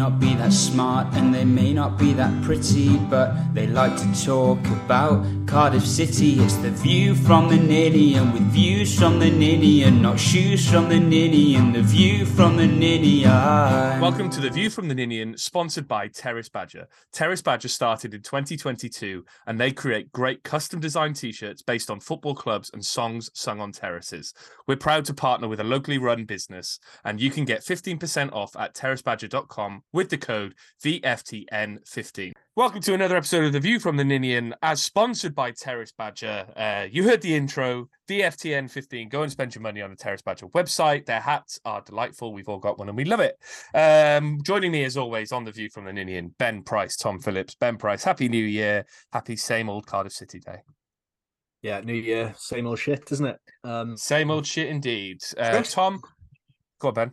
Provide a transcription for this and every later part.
not be that smart and they may not be that pretty, but they like to talk about Cardiff City. It's the view from the Ninian with views from the Ninian, not shoes from the Ninian, the view from the Ninian. Welcome to the View from the Ninian, sponsored by Terrace Badger. Terrace Badger started in 2022 and they create great custom designed t shirts based on football clubs and songs sung on terraces. We're proud to partner with a locally run business, and you can get 15% off at terracebadger.com with the code VFTN15. Welcome to another episode of The View from the Ninian, as sponsored by Terrace Badger. Uh, you heard the intro, VFTN15. Go and spend your money on the Terrace Badger website. Their hats are delightful. We've all got one and we love it. Um, joining me as always on The View from the Ninian, Ben Price, Tom Phillips. Ben Price, Happy New Year. Happy same old Cardiff City Day. Yeah, New Year, same old shit, isn't it? Um, Same old shit indeed. Uh, Tom, go on, Ben.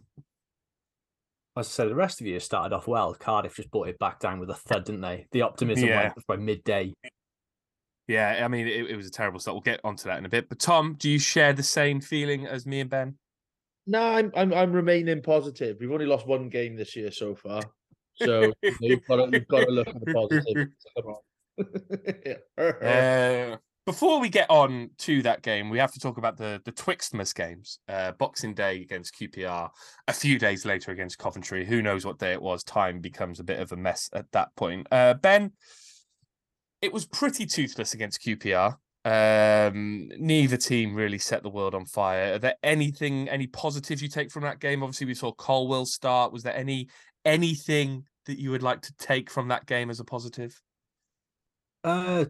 As I said, the rest of you started off well. Cardiff just brought it back down with a thud, didn't they? The optimism Yeah. went by midday. Yeah, I mean, it, it was a terrible start. We'll get onto that in a bit. But Tom, do you share the same feeling as me and Ben? No, I'm I'm I'm remaining positive. We've only lost one game this year so far, so you know, you've got to you've got to look at the positive. Come on. Uh, before we get on to that game, we have to talk about the the Twixtmas games. Uh, Boxing Day against QPR, a few days later against Coventry. Who knows what day it was? Time becomes a bit of a mess at that point. Uh, ben, it was pretty toothless against QPR. Um, neither team really set the world on fire. Are there anything, any positives you take from that game? Obviously, we saw Colwell start. Was there any anything that you would like to take from that game as a positive? Uh,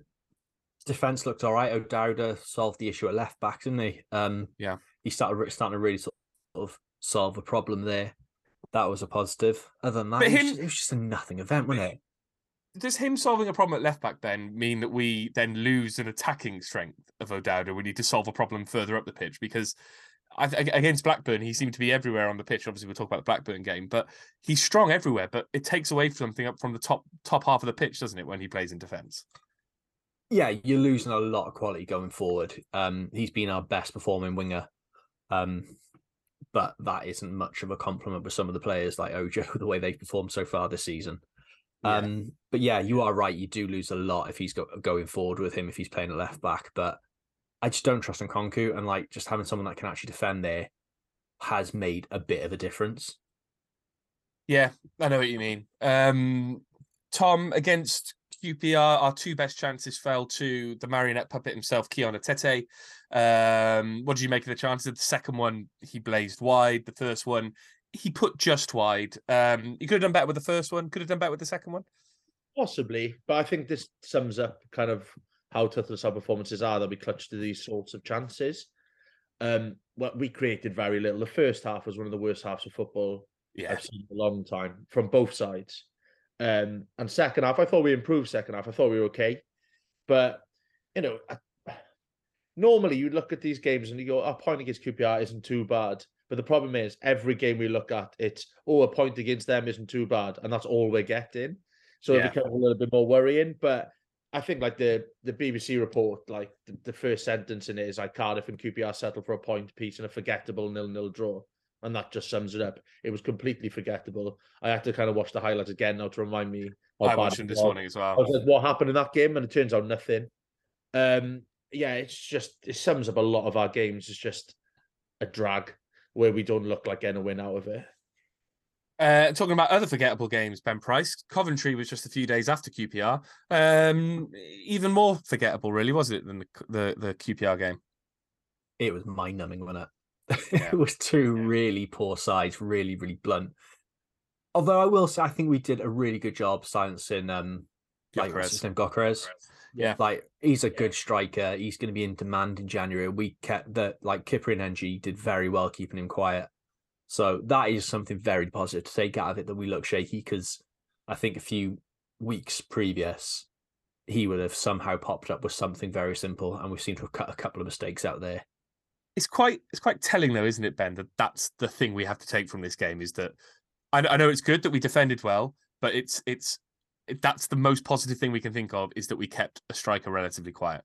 defense looked all right. O'Dowda solved the issue at left back, didn't he? Um, Yeah. he started starting to really sort of solve a problem there. That was a positive. Other than that, it, was just, it was just a nothing event, wasn't it? does him solving a problem at left back then mean that we then lose an attacking strength of O'Dowda? We need to solve a problem further up the pitch because I, ag- against Blackburn, he seemed to be everywhere on the pitch. Obviously, we'll talk about the Blackburn game, but he's strong everywhere. But it takes away something up from the top top half of the pitch, doesn't it, when he plays in defence? Yeah, you're losing a lot of quality going forward. Um, he's been our best performing winger. Um, but that isn't much of a compliment with some of the players like Ojo, the way they've performed so far this season. Yeah. Um, but yeah, you are right. You do lose a lot if he's go- going forward with him if he's playing a left back. But I just don't trust Nkonku, and like just having someone that can actually defend there has made a bit of a difference. Yeah, I know what you mean. Um, Tom against QPR, our two best chances fell to the marionette puppet himself, Kion Etete. Um, what did you make of the chances? The second one, he blazed wide. The first one, he put just wide. Um, he could have done better with the first one. Could have done better with the second one. Possibly, but I think this sums up kind of how tough our performances are that we clutch to these sorts of chances. Um, well, we created very little. The first half was one of the worst halves of football Yeah, I've seen in a long time from both sides. Um, and second half, I thought we improved. Second half, I thought we were okay, but you know, I, normally you look at these games and you go, "A point against QPR isn't too bad." But the problem is, every game we look at, it's oh, a point against them isn't too bad, and that's all we're getting. So Yeah. it becomes a little bit more worrying. But I think like the the BBC report, like the, the first sentence in it is like Cardiff and QPR settle for a point piece and a forgettable nil nil draw, and that just sums it up. It was completely forgettable. I had to kind of watch the highlights again now to remind me. I watched him this was. morning as I well. was like, what happened in that game? And it turns out nothing. Um, yeah, it's just it sums up a lot of our games. It's just a drag where we don't look like getting a win out of it. Uh, talking about other forgettable games, Ben Price, Coventry was just a few days after QPR. Um, even more forgettable, really, was it, than the the, the QPR game? It was mind numbing, wasn't it? Yeah. it was two Yeah. really poor sides, really, really blunt. Although I will say, I think we did a really good job silencing um, like what's his name, Gyökeres. Yeah. Like he's a good striker. He's going to be in demand in January. We kept that like Kipré and NG did very well keeping him quiet. So that is something very positive to take out of it that we look shaky because I think a few weeks previous he would have somehow popped up with something very simple, and we seem to have cut a couple of mistakes out there. It's quite it's quite telling though isn't it ben that that's the thing we have to take from this game is that i, I know it's good that we defended well but it's it's it, that's the most positive thing we can think of is that we kept a striker relatively quiet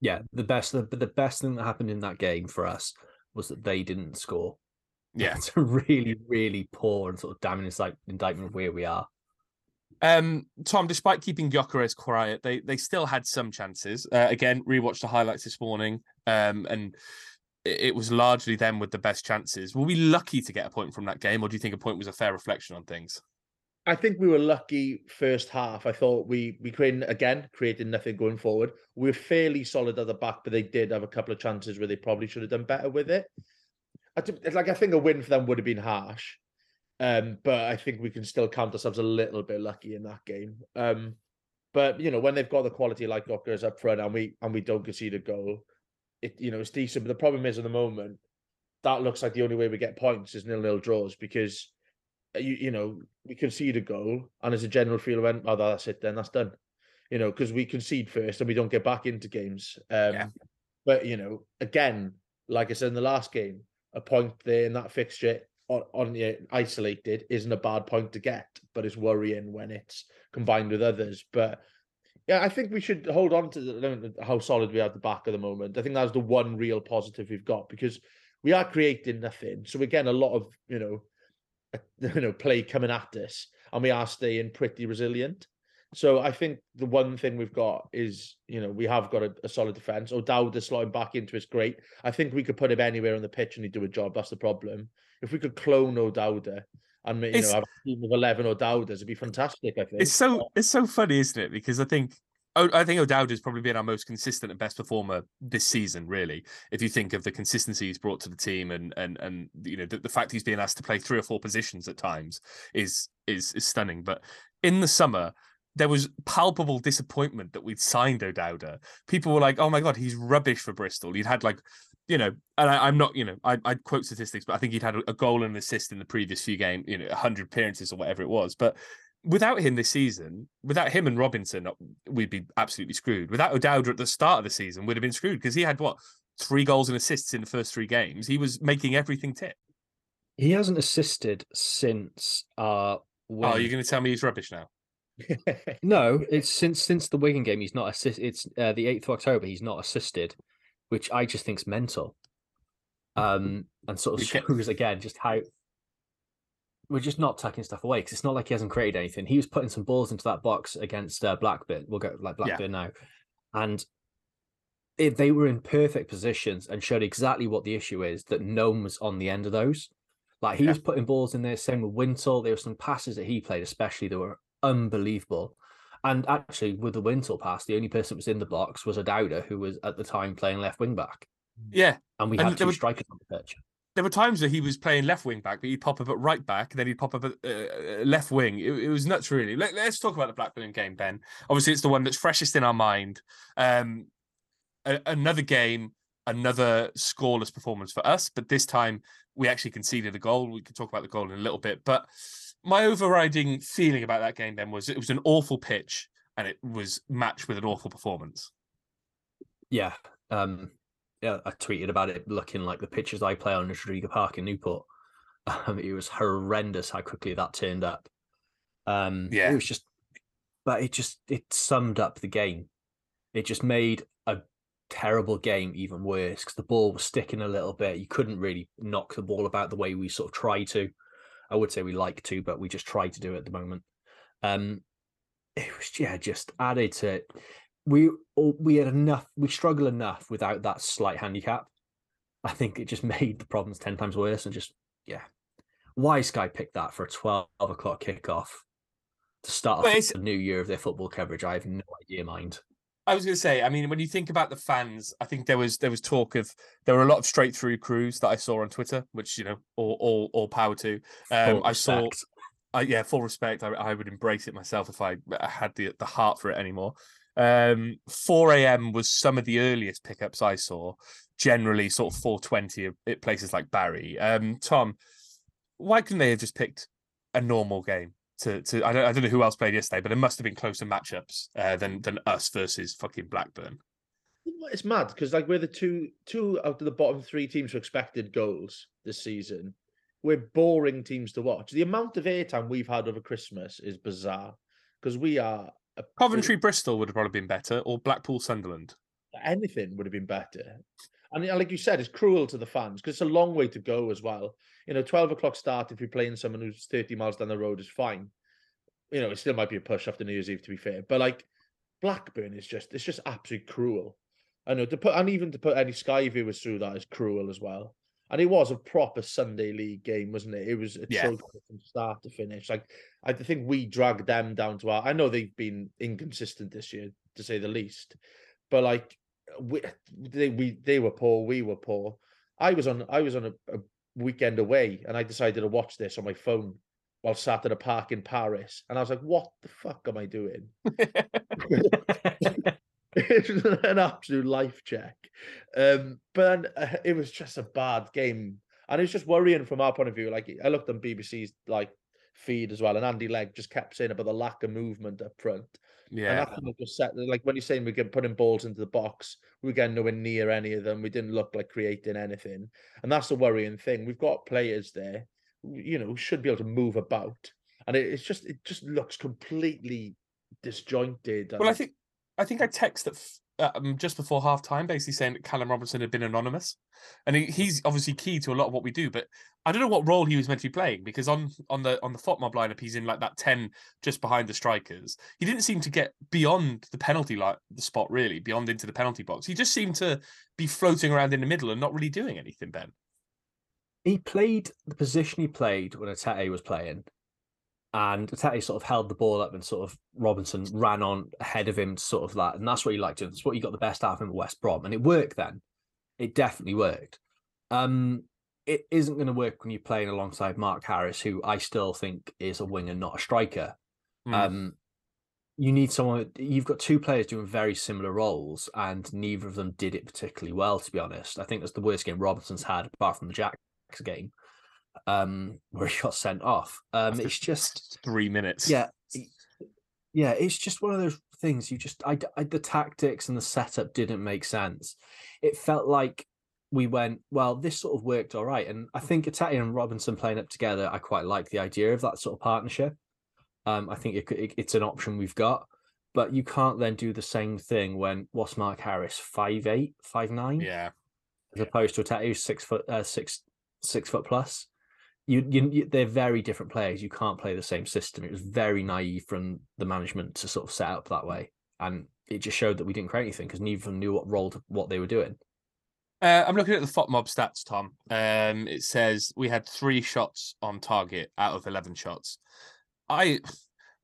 Yeah, the best, the, the best thing that happened in that game for us was that they didn't score. Yeah. It's a really, really poor and sort of damning insight- indictment of where we are. Um, Tom, despite keeping Gyökeres quiet, they they still had some chances. Uh, again, rewatched the highlights this morning, um, and it, it was largely them with the best chances. Were we lucky to get a point from that game, or do you think a point was a fair reflection on things? I think we were lucky first half. I thought we we created again created nothing going forward. We were fairly solid at the back, but they did have a couple of chances where they probably should have done better with it. I, like I think a win for them would have been harsh, um, but I think we can still count ourselves a little bit lucky in that game. Um, but you know when they've got the quality like Dockers up front and we and we don't concede a goal, it you know it's decent. But the problem is at the moment that looks like the only way we get points is nil nil draws because uh, you you know we concede a goal and as a general feel went oh that's it then that's done you know because we concede first and we don't get back into games um Yeah. but you know again like i said in the last game a point there in that fixture on, on yeah, isolated isn't a bad point to get but it's worrying when it's combined with others. But yeah i think we should hold on to the, how solid we are at the back at the moment. I think that's the one real positive we've got because we are creating nothing. So again a lot of you know you know play coming at us and we are staying pretty resilient. So i think the one thing we've got is you know we have got a, a solid defense. O'Dowda is slotting back into it's great. I think we could put him anywhere on the pitch and he'd do a job. That's the problem if we could clone O'Dowda and you It's- know have a team of 11 O'Dowdas, it'd be fantastic i think It's so it's so funny, isn't it? Because I think I think O'Dowda has probably been our most consistent and best performer this season. Really, if you think of the consistency he's brought to the team and and and you know the, the fact he's being asked to play three or four positions at times is is is stunning. But in the summer. There was palpable disappointment that we'd signed O'Dowda. People were like, "Oh my god, he's rubbish for Bristol." He'd had like, you know, and I, I'm not, you know, I, I'd quote statistics, but I think he'd had a, goal and an assist in the previous few games, you know, 100 appearances or whatever it was. But without him this season, without him and Robinson, uh, we'd be absolutely screwed. Without O'Dowda at the start of the season, we'd have been screwed because he had what three goals and assists in the first three games. He was making everything tick. He hasn't assisted since uh when... Oh, you're going to tell me he's rubbish now? No, it's since since the Wigan game. He's not assist. It's uh, the eighth of October. He's not assisted, which I just think's mental. Um, and sort of shows again just how we're just not tucking stuff away because it's not like he hasn't created anything. He was putting some balls into that box against uh, Blackburn. We'll go like Yeah. Blackburn now, and if they were in perfect positions and showed exactly what the issue is, that no one was on the end of those. Like he Yeah. was putting balls in there. Same with Wintle. There were some passes that he played, especially that were unbelievable. And actually, with the Wintle pass, the only person that was in the box was O'Dowda, who was at the time playing left wing back, Yeah, and we had there two were- strikers on the pitch. there were times where he was playing left wing back, but he'd pop up at right back, then he'd pop up at uh, left wing. It, it was nuts, really. Let, us talk about the Blackburn game, Ben. Obviously, it's the one that's freshest in our mind. Um, a- another game, another scoreless performance for us, but this time we actually conceded a goal. We could talk about the goal in a little bit, but my overriding feeling about that game, then was it was an awful pitch and it was matched with an awful performance. Yeah. Um, yeah, I tweeted about it looking like the pitches I play on Rodrigo Park in Newport. Um, it was horrendous how quickly that turned up. Um, Yeah. it was just, but it just it summed up the game. It just made a terrible game even worse because the ball was sticking a little bit. You couldn't really knock the ball about the way we sort of try to. I would say we like to, but we just try to do it at the moment. Um, it was yeah, just added to it. We all- we had enough. We struggle enough without that slight handicap. I think it just made the problems ten times worse. And just yeah, why Sky picked that for a twelve o'clock kickoff to start off the new year of their football coverage? I have no idea, mind. I was going to say, I mean, when you think about the fans, I think there was there was talk of there were a lot of straight through crews that I saw on Twitter, which you know, all all, all power to. Um, I saw. I, yeah, full respect. I, I would embrace it myself if I had the the heart for it anymore. Um, 4 a.m. was some of the earliest pickups I saw. Generally, sort of 4:20 at places like Barry. Um, Tom, why couldn't they have just picked a normal game? To, to I don't I don't know who else played yesterday, but it must have been closer matchups uh, than than us versus fucking Blackburn. It's mad because like we're the two two out of the bottom three teams for expected goals this season. We're boring teams to watch. The amount of airtime we've had over Christmas is bizarre because we are a Coventry Bristol would have probably been better, or Blackpool Sunderland. anything would have been better. And like you said, it's cruel to the fans because it's a long way to go as well. You know, 12 o'clock start if you're playing someone who's 30 miles down the road is fine. You know, it still might be a push after New Year's Eve to be fair. But like Blackburn is just it's just absolutely cruel. I know to put and even to put any Sky viewers through that is cruel as well. And it was a proper Sunday league game, wasn't it? It was a Yeah. from start to finish. Like I think we dragged them down to our. I know they've been inconsistent this year, to say the least, but like we, they we they were poor, we were poor. I was on I was on a, a weekend away, and I decided to watch this on my phone while sat at a park in Paris, and I was like, "What the fuck am I doing?" it was an absolute life check. Um, but then, uh, it was just a bad game, and it was just worrying from our point of view. Like I looked on BBC's like feed as well, and Andy Legg just kept saying about the lack of movement up front. And Yeah. that kind of just set like when you're saying we get putting balls into the box, we get nowhere near any of them. We didn't look like creating anything, and that's the worrying thing. We've got players there, you know, who should be able to move about, and it, it's just it just looks completely disjointed. Well, I think I think I texted um, just before half time, basically saying that Callum Robinson had been anonymous, and he, he's obviously key to a lot of what we do. But I don't know what role he was meant to be playing because on on the on the FOTMob lineup, he's in like that ten just behind the strikers. He didn't seem to get beyond the penalty like the spot really, beyond into the penalty box. He just seemed to be floating around in the middle and not really doing anything. Ben. he played the position he played when Etete was playing, and Etete sort of held the ball up and sort of Robinson ran on ahead of him, sort of that, and that's what he liked. Doing. That's what he got the best out of him at West Brom, and it worked then. It definitely worked. Um, it isn't going to work when you're playing alongside Mark Harris, who I still think is a winger, not a striker. Mm. Um, you need someone. You've got two players doing very similar roles, and neither of them did it particularly well. To be honest, I think that's the worst game Robinson's had, apart from the Jacks game, um, where he got sent off. Um, it's just, three minutes. yeah, yeah, it's just one of those things. You just, I, I, the tactics and the setup didn't make sense. It felt like we went, well, this sort of worked all right, and I think Italian and Robinson playing up together, I quite like the idea of that sort of partnership. Um, I think it, could- it, it's an option we've got, but you can't then do the same thing when what's Mark Harris five eight, five nine, yeah. as opposed to Etete who's six foot, uh, six six foot plus. You, you, you, they're very different players. You can't play the same system. It was very naive from the management to sort of set up that way, and it just showed that we didn't create anything because neither of them knew what role to, what they were doing. Uh, I'm looking at the FOTMob stats, Tom. Um, it says we had three shots on target out of 11 shots. I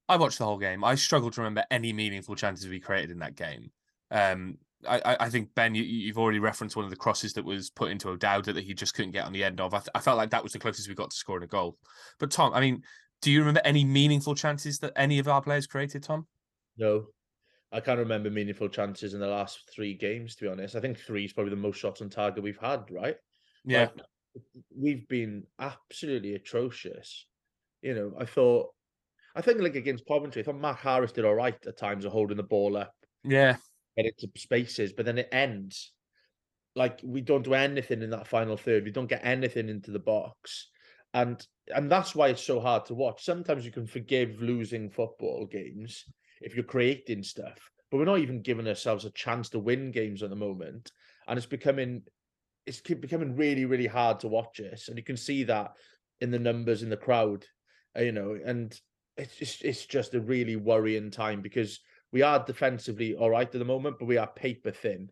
I watched the whole game. I struggled to remember any meaningful chances we created in that game. Um, I, I- think Ben, you, you've already referenced one of the crosses that was put into O'Dowda that he just couldn't get on the end of. I, th- I felt like that was the closest we got to scoring a goal. But Tom, I mean, do you remember any meaningful chances that any of our players created, Tom? No, I can't remember meaningful chances in the last three games. To be honest, I think three is probably the most shots on target we've had. Right? Yeah, Like, we've been absolutely atrocious. You know, I thought, I think like against Coventry, I thought Mark Harris did all right at times of holding the ball up, yeah, get into spaces, but then it ends. Like we don't do anything in that final third. We don't get anything into the box, and and that's why it's so hard to watch. Sometimes you can forgive losing football games if you're creating stuff, but we're not even giving ourselves a chance to win games at the moment, and it's becoming it's becoming really really hard to watch us, and you can see that in the numbers in the crowd, uh, you know, and it's just it's just a really worrying time because we are defensively all right at the moment, but we are paper thin.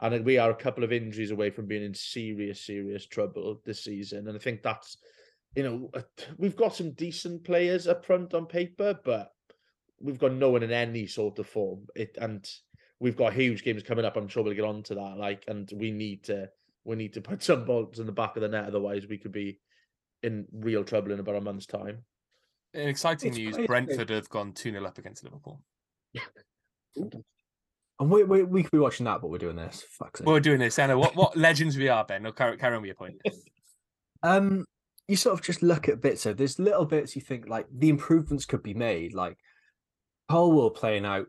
And we are a couple of injuries away from being in serious, serious trouble this season. And I think that's, you know, uh, we've got some decent players up front on paper, but we've got no one in any sort of form. It and we've got huge games coming up. I'm sure we'll get on to that. Like, and we need to we need to put some balls in the back of the net, otherwise we could be in real trouble in about a month's time. in exciting It's news, crazy. Brentford have gone 2 0 up against Liverpool. And we, we, we could be watching that, but we're doing this. Fuck's sake. We're doing this, Anna. What what legends we are, Ben? No, carry, carry on with your point. Um, you sort of just look at bits of there's little bits you think like the improvements could be made. Like Colwell playing out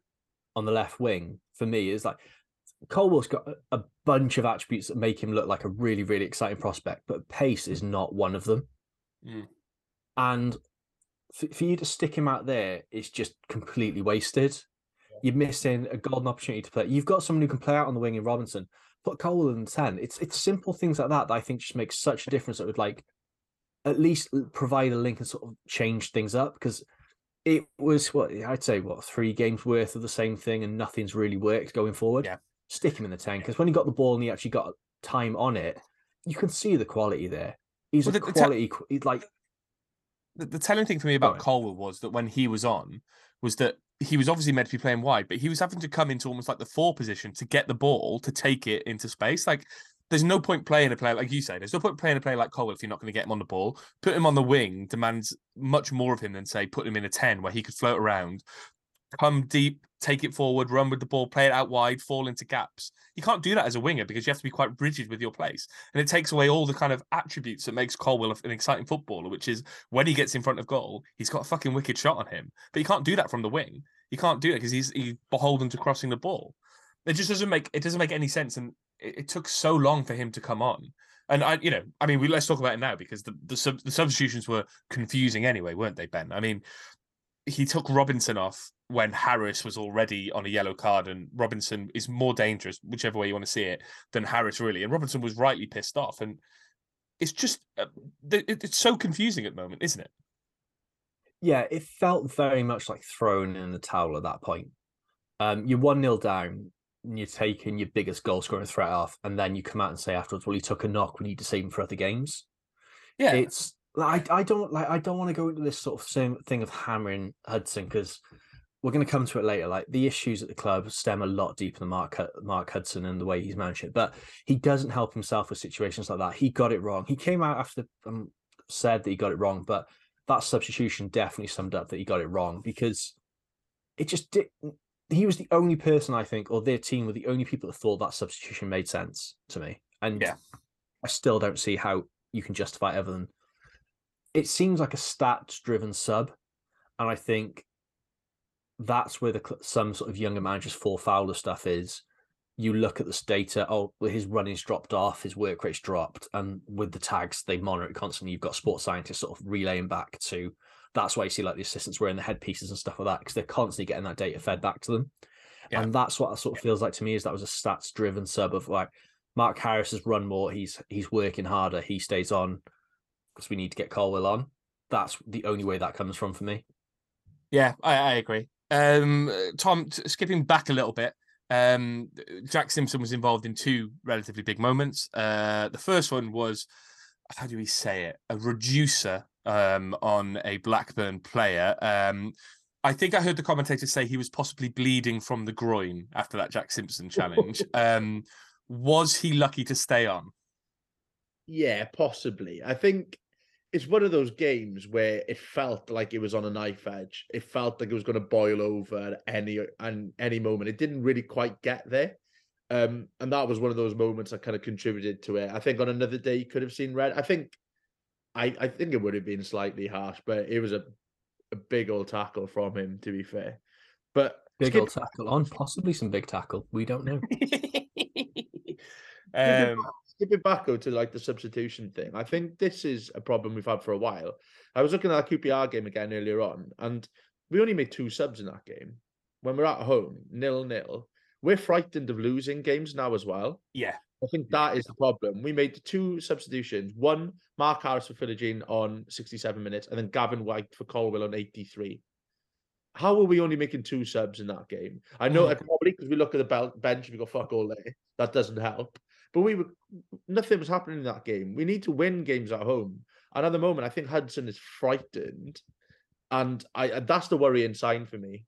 on the left wing for me is like Colwell's got a, a bunch of attributes that make him look like a really really exciting prospect, but pace is not one of them. Mm. And for, for you to stick him out there is just completely wasted. You're missing a golden opportunity to play. You've got someone who can play out on the wing in Robinson. Put Cole in ten. It's it's simple things like that that I think just makes such a difference. That would like at least provide a link and sort of change things up because it was what I'd say what three games worth of the same thing and nothing's really worked going forward. Yeah. Stick him in the ten because when he got the ball and he actually got time on it, you can see the quality there. He's Well, a the- the te- quality, like the, the telling thing for me about. Colwell was that when he was on, was that he was obviously meant to be playing wide, but he was having to come into almost like the four position to get the ball to take it into space. Like, there's no point playing a player like you say. There's no point playing a player like Cole if you're not going to get him on the ball. Put him on the wing demands much more of him than say put him in a ten where he could float around, come deep, take it forward, run with the ball, play it out wide, fall into gaps. You can't do that as a winger because you have to be quite rigid with your place, and it takes away all the kind of attributes that makes Colwell an exciting footballer, which is when he gets in front of goal, he's got a fucking wicked shot on him. But you can't do that from the wing. You can't do it because he's he's beholden to crossing the ball. It just doesn't make it doesn't make any sense, and it, it took so long for him to come on. And I, you know, I mean, we let's talk about it now because the the, sub, the substitutions were confusing anyway, weren't they, Ben? I mean, he took Robinson off when Harris was already on a yellow card, and Robinson is more dangerous, whichever way you want to see it, than Harris really. And Robinson was rightly pissed off, and it's just uh, it's so confusing at the moment, isn't it? Yeah, it felt very much like thrown in the towel at that point. Um, you're one 0 down, and you're taking your biggest goal scoring threat off, and then you come out and say afterwards, "Well, he took a knock. We need to save him for other games." Yeah, It's like I, I don't like I don't want to go into this sort of same thing of hammering Hudson because we're going to come to it later. Like the issues at the club stem a lot deeper than Mark Mark Hudson and the way he's managed it, but he doesn't help himself with situations like that. He got it wrong. He came out after um, said that he got it wrong, but that substitution definitely summed up that he got it wrong because it just did. He was the only person I think, or their team were the only people that thought that substitution made sense to me. And Yeah. I still don't see how you can justify it other than it seems like a stats driven sub. And I think that's where the some sort of younger managers fall foul of stuff is. You look at this data, oh, well, his running's dropped off, his work rate's dropped, and with the tags, they monitor it constantly. You've got sports scientists sort of relaying back to that's why you see like the assistants wearing the headpieces and stuff like that, because they're constantly getting that data fed back to them. Yeah. And that's what it sort of feels like to me is that was a stats driven sub of like Mark Harris has run more, he's he's working harder, he stays on because we need to get Colwell on. That's the only way that comes from for me. Yeah, I, I agree. Um, Tom, t- skipping back a little bit, um, Jack Simpson was involved in two relatively big moments. Uh, the first one was, how do we say it, a reducer um, on a Blackburn player. Um, I think I heard the commentator say he was possibly bleeding from the groin after that Jack Simpson challenge. um, was he lucky to stay on? Yeah, possibly. I think it's one of those games where it felt like it was on a knife edge. It felt like it was going to boil over at any and any moment. It didn't really quite get there. Um, and that was one of those moments that kind of contributed to it. I think on another day you could have seen red. I think I, I think it would have been slightly harsh, but it was a, a big old tackle from him, to be fair. But Big old tackle on, possibly some big tackle. We don't know. um, skipping back though to like the substitution thing, I think this is a problem we've had for a while. I was looking at that QPR game again earlier on, and we only made two subs in that game. When we're at home, nil nil, we're frightened of losing games now as well. yeah, I think that is the problem. We made two substitutions. One, Mark Harris for Philogene on 67 minutes, and then Gavin Whyte for Colwell on 83. How are we only making two subs in that game? I know uh, probably because we look at the bench and we go fuck all day. That doesn't help. But we were nothing was happening in that game. We need to win games at home. And at the moment, I think Hudson is frightened, and I that's the worrying sign for me.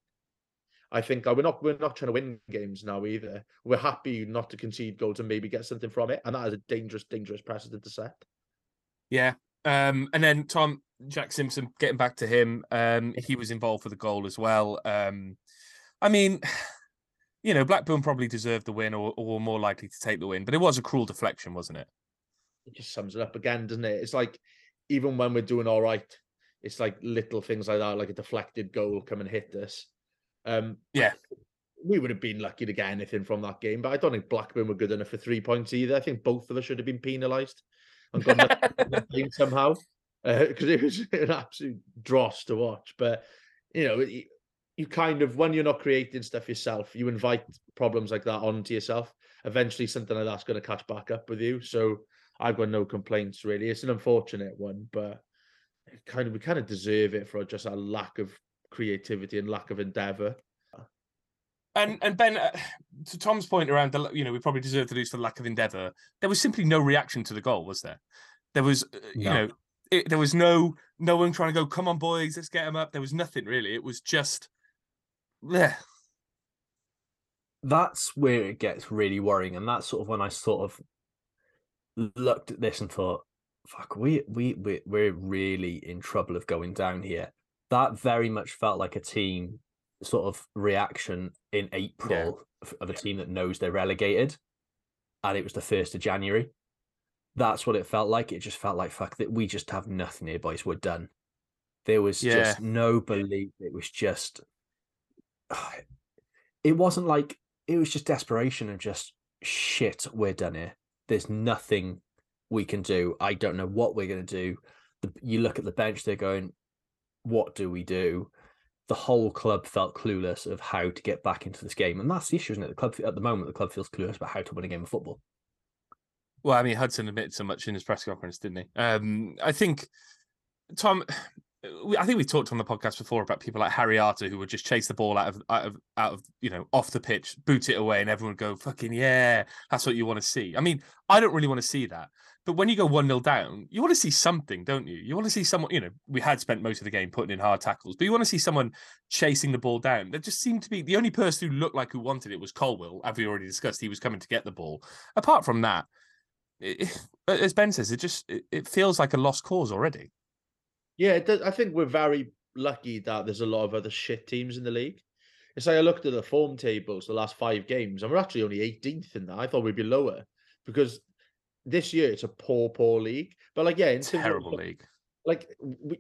I think uh, we're not we're not trying to win games now either. We're happy not to concede goals and maybe get something from it, and that is a dangerous, dangerous precedent to set. Yeah. Um, and then Tom Jack Simpson, getting back to him, um, he was involved for the goal as well. Um, I mean, you know, Blackburn probably deserved the win or, or more likely to take the win, but it was a cruel deflection, wasn't it? It just sums it up again, doesn't it? It's like even when we're doing all right, it's like little things like that, like a deflected goal come and hit us. Um, Yeah. we would have been lucky to get anything from that game, but I don't think Blackburn were good enough for three points either. I think both of us should have been penalised and from that game somehow because it was an absolute dross to watch. But you know, it- you kind of when you're not creating stuff yourself, you invite problems like that onto yourself. Eventually, something like that's going to catch back up with you. So I've got no complaints really. It's an unfortunate one, but kind of we kind of deserve it for just a lack of creativity and lack of endeavor. And and Ben, uh, to Tom's point around the, you know, we probably deserve to lose for lack of endeavour. There was simply no reaction to the goal, was there? There was, uh, you know, it, there was no no one trying to go, come on, boys, let's get them up. There was nothing really. It was just, yeah, that's where it gets really worrying, and that's sort of when I sort of looked at this and thought, "Fuck, we we we we're really in trouble of going down here." That very much felt like a team sort of reaction in April f- of a team that knows they're relegated, and it was the first of January. That's what it felt like. It just felt like fuck that we just have nothing here, boys. We're done. There was Yeah. just no belief. It was just it wasn't like it was just desperation and just shit we're done here. There's nothing we can do. I don't know what we're going to do. The, you look at the bench they're going what do we do? The whole club felt clueless of how to get back into this game and that's the issue isn't it? The club at the moment the club feels clueless about how to win a game of football. Well, I mean, Hudson admitted so much in his press conference, didn't he? Um, I think Tom. I think we talked on the podcast before about people like Harry Arter who would just chase the ball out of out of out of you know off the pitch, boot it away, and everyone would go fucking yeah, that's what you want to see. I mean, I don't really want to see that, but when you go one 0 down, you want to see something, don't you? You want to see someone. You know, we had spent most of the game putting in hard tackles, but you want to see someone chasing the ball down. There just seemed to be the only person who looked like who wanted it was Colwell, as we already discussed. He was coming to get the ball. Apart from that, it, as Ben says, it just it, it feels like a lost cause already. Yeah, it does, I think we're very lucky that there's a lot of other shit teams in the league. It's like I looked at the form tables the last five games, and we're actually only 18th in that. I thought we'd be lower because this year it's a poor, poor league. But like, yeah, in terms of- Terrible league. like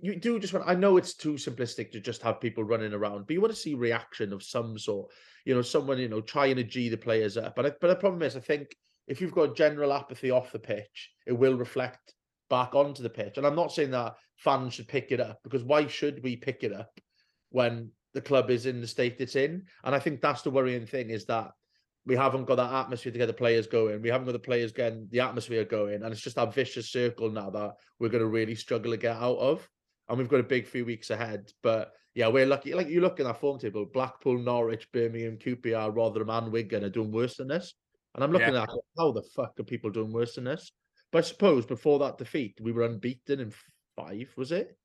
you do just want. I know it's too simplistic to just have people running around, but you want to see reaction of some sort. You know, someone you know trying to g the players up. But I, but the problem is, I think if you've got general apathy off the pitch, it will reflect back onto the pitch. And I'm not saying that fans should pick it up because why should we pick it up when the club is in the state it's in? And I think that's the worrying thing is that we haven't got that atmosphere to get the players going. We haven't got the players getting the atmosphere going, and it's just that vicious circle now that we're going to really struggle to get out of. And we've got a big few weeks ahead. But yeah, we're lucky. Like you look in that form table, Blackpool, Norwich, Birmingham, QPR, Rotherham, and Wigan are doing worse than this. And I'm looking at how the fuck are people doing worse than this? But I suppose before that defeat, we were unbeaten in five, was it?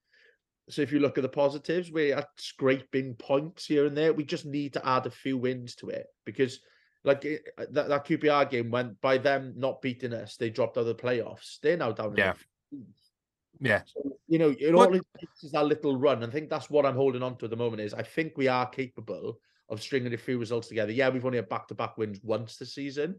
So if you look at the positives, we're at scraping points here and there. We just need to add a few wins to it because, like uh, that, that QPR game went by them not beating us, they dropped out of the playoffs. They're now down. Yeah. Yeah. So, you know, it What- all it takes is that little run. I think that's what I'm holding on to at the moment. Is I think we are capable of stringing a few results together. Yeah, we've only had back-to-back wins once this season,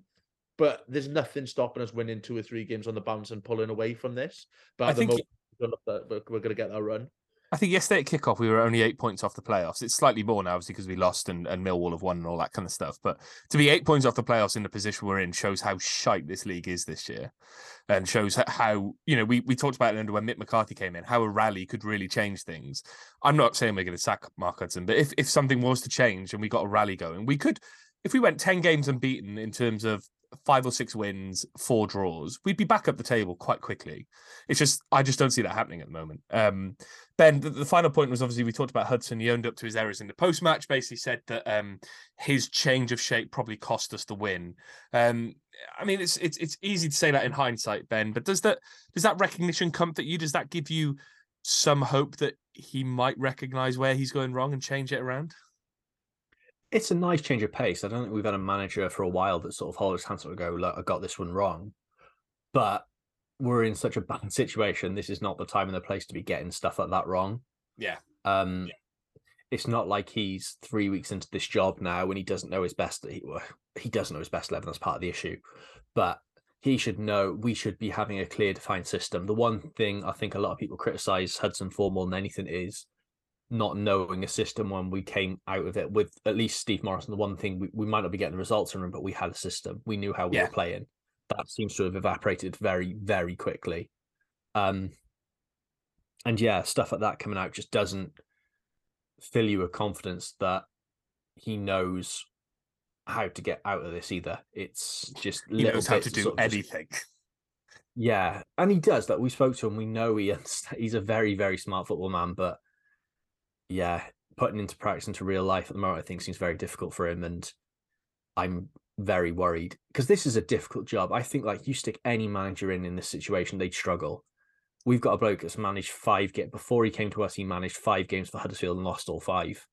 but there's nothing stopping us winning two or three games on the bounce and pulling away from this. But I at the think moment, we're going to get that run. I think yesterday at kickoff we were only eight points off the playoffs. It's slightly more now, obviously, because we lost and, and Millwall have won and all that kind of stuff. But to be eight points off the playoffs in the position we're in shows how shite this league is this year, and shows how you know we we talked about it under when Mick McCarthy came in, how a rally could really change things. I'm not saying we're going to sack Mark Hudson, but if if something was to change and we got a rally going, we could. If we went ten games unbeaten in terms of five or six wins, four draws, we'd be back up the table quite quickly. It's just I just don't see that happening at the moment. Um, Ben, the, the final point was obviously we talked about Hudson. He owned up to his errors in the post match. Basically said that um, his change of shape probably cost us the win. Um, I mean, it's it's it's easy to say that in hindsight, Ben. But does that does that recognition comfort you? Does that give you some hope that he might recognise where he's going wrong and change it around? It's a nice change of pace. I don't think we've had a manager for a while that sort of holds his hands up and go, look, I got this one wrong. But we're in such a bad situation. This is not the time and the place to be getting stuff like that wrong. Yeah. Um it's not like he's three weeks into this job now and he doesn't know his best he well, he doesn't know his best eleven, that's part of the issue. But he should know we should be having a clear defined system. The one thing I think a lot of people criticize Hudson for more than anything is not knowing a system when we came out of it with at least Steve Morison. The one thing we, we might not be getting the results from him, but we had a system. We knew how we Yeah. were playing. That seems to have evaporated very, very quickly. Um and yeah, stuff like that coming out just doesn't fill you with confidence that he knows how to get out of this either. It's just He little knows how to do sort of just- anything. yeah, and he does. Like we spoke to him, we know he he's a very very smart football man, but yeah, putting into practice into real life at the moment, I think seems very difficult for him, and I'm very worried because this is a difficult job. I think like you stick any manager in in this situation, they'd struggle. We've got a bloke that's managed five get before he came to us. He managed five games for Huddersfield and lost all five.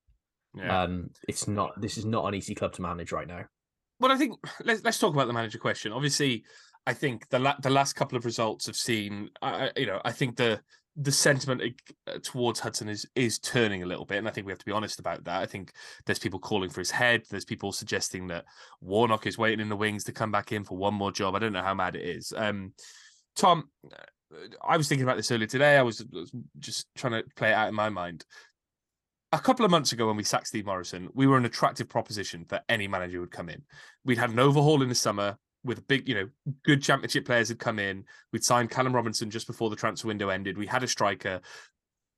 Yeah. Um, it's not. This is not an easy club to manage right now. Well, I think let's let's talk about the manager question. Obviously, I think the la- the last couple of results have seen. I- you know, I think the the sentiment uh, towards Hudson is is turning a little bit, and I think we have to be honest about that. I think there's people calling for his head. There's people suggesting that Warnock is waiting in the wings to come back in for one more job. I don't know how mad it is. Um, Tom, uh, I was thinking about this earlier today. I was just trying to play it out in my mind. A couple of months ago, when we sacked Steve Morison, we were an attractive proposition that any manager would come in. We'd had an overhaul in the summer with big, you know, good championship players had come in. We'd signed Callum Robinson just before the transfer window ended. We had a striker.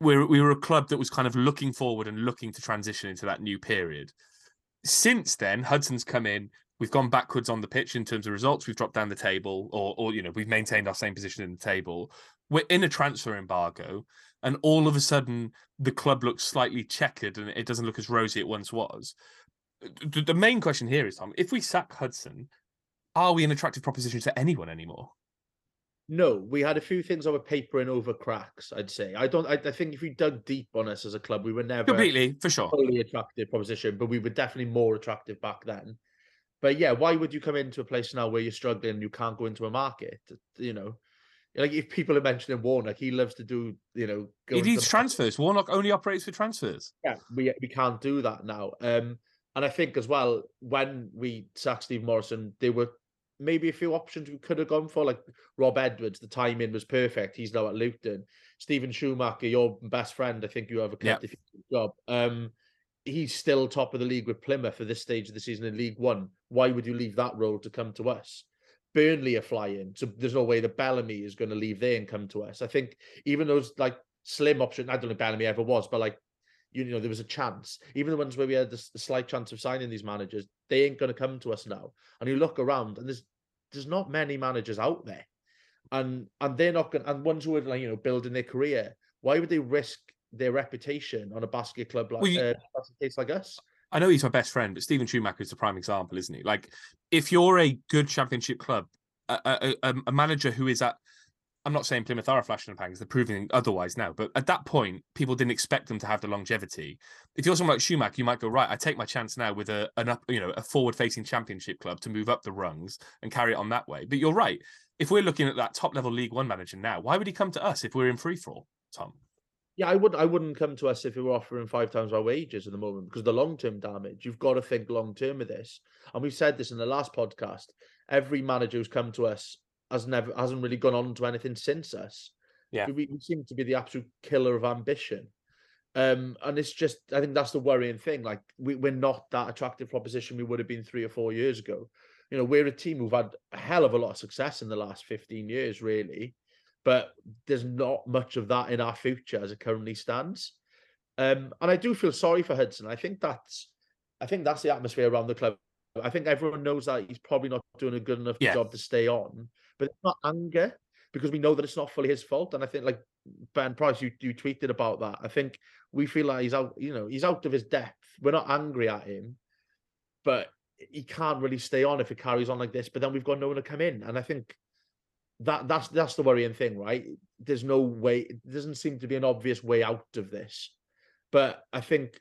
We're, we were a club that was kind of looking forward and looking to transition into that new period. Since then, Hudson's come in. We've gone backwards on the pitch in terms of results. We've dropped down the table, or, or you know, we've maintained our same position in the table. We're in a transfer embargo, and all of a sudden, the club looks slightly checkered, and it doesn't look as rosy it once was. The main question here is, Tom, if we sack Hudson, are we an attractive proposition to anyone anymore? No, we had a few things on papering over cracks. I'd say. I don't. I, I think if we dug deep on us as a club, we were never Completely, for sure. fully attractive proposition, but we were definitely more attractive back then. But yeah, why would you come into a place now where you're struggling and you can't go into a market? You know, like if people are mentioning Warnock, he loves to do. You know, go He needs transfers. Warnock only operates for transfers. yeah, we we can't do that now. Um, and I think as well when we sacked Steve Morison, there were maybe a few options we could have gone for, like Rob Edwards. The timing was perfect. He's now at Luton. Steven Schumacher, your best friend, I think you have a collective job. Um, he's still top of the league with Plymouth for this stage of the season in League One. Why would you leave that role to come to us? Burnley are flying, so there's no way that Bellamy is going to leave there and come to us. I think even those like slim option, I don't know if Bellamy ever was, but like you know, there was a chance. Even the ones where we had the, slight chance of signing these managers, they ain't going to come to us now. And you look around, and there's there's not many managers out there, and and they're not going. And ones who are like you know building their career, why would they risk their reputation on a basket club like Well, you- uh, basket case like us? I know he's my best friend, but Steven Schumacher is the prime example, isn't he? Like, if you're a good championship club, a, a, a manager who is at, I'm not saying Plymouth are a flash in the pan because they're proving otherwise now, but at that point, people didn't expect them to have the longevity. If you're someone like Schumacher, you might go right. I take my chance now with a an up, you know, a forward-facing championship club to move up the rungs and carry it on that way. But you're right. If we're looking at that top-level League One manager now, why would he come to us if we're in free fall, Tom? Yeah, I would. I wouldn't come to us if we were offering five times our wages at the moment because the long term damage. You've got to think long term of this, and we've said this in the last podcast. Every manager who's come to us has never hasn't really gone on to anything since us. Yeah. we, we seem to be the absolute killer of ambition, um, and it's just. I think that's the worrying thing. Like we, we're not that attractive proposition we would have been three or four years ago. You know, we're a team who've had a hell of a lot of success in the last fifteen years, really but there's not much of that in our future as it currently stands. Um, and I do feel sorry for Hudson. I think that's, I think that's the atmosphere around the club. I think everyone knows that he's probably not doing a good enough Yeah. job to stay on, but it's not anger because we know that it's not fully his fault. And I think, like Ben Price, you you tweeted about that. I think we feel like he's out, you know, he's out of his depth. We're not angry at him, but he can't really stay on if it carries on like this. But then we've got no one to come in, and I think that that's that's the worrying thing, right? There's no way. It doesn't seem to be an obvious way out of this. But I think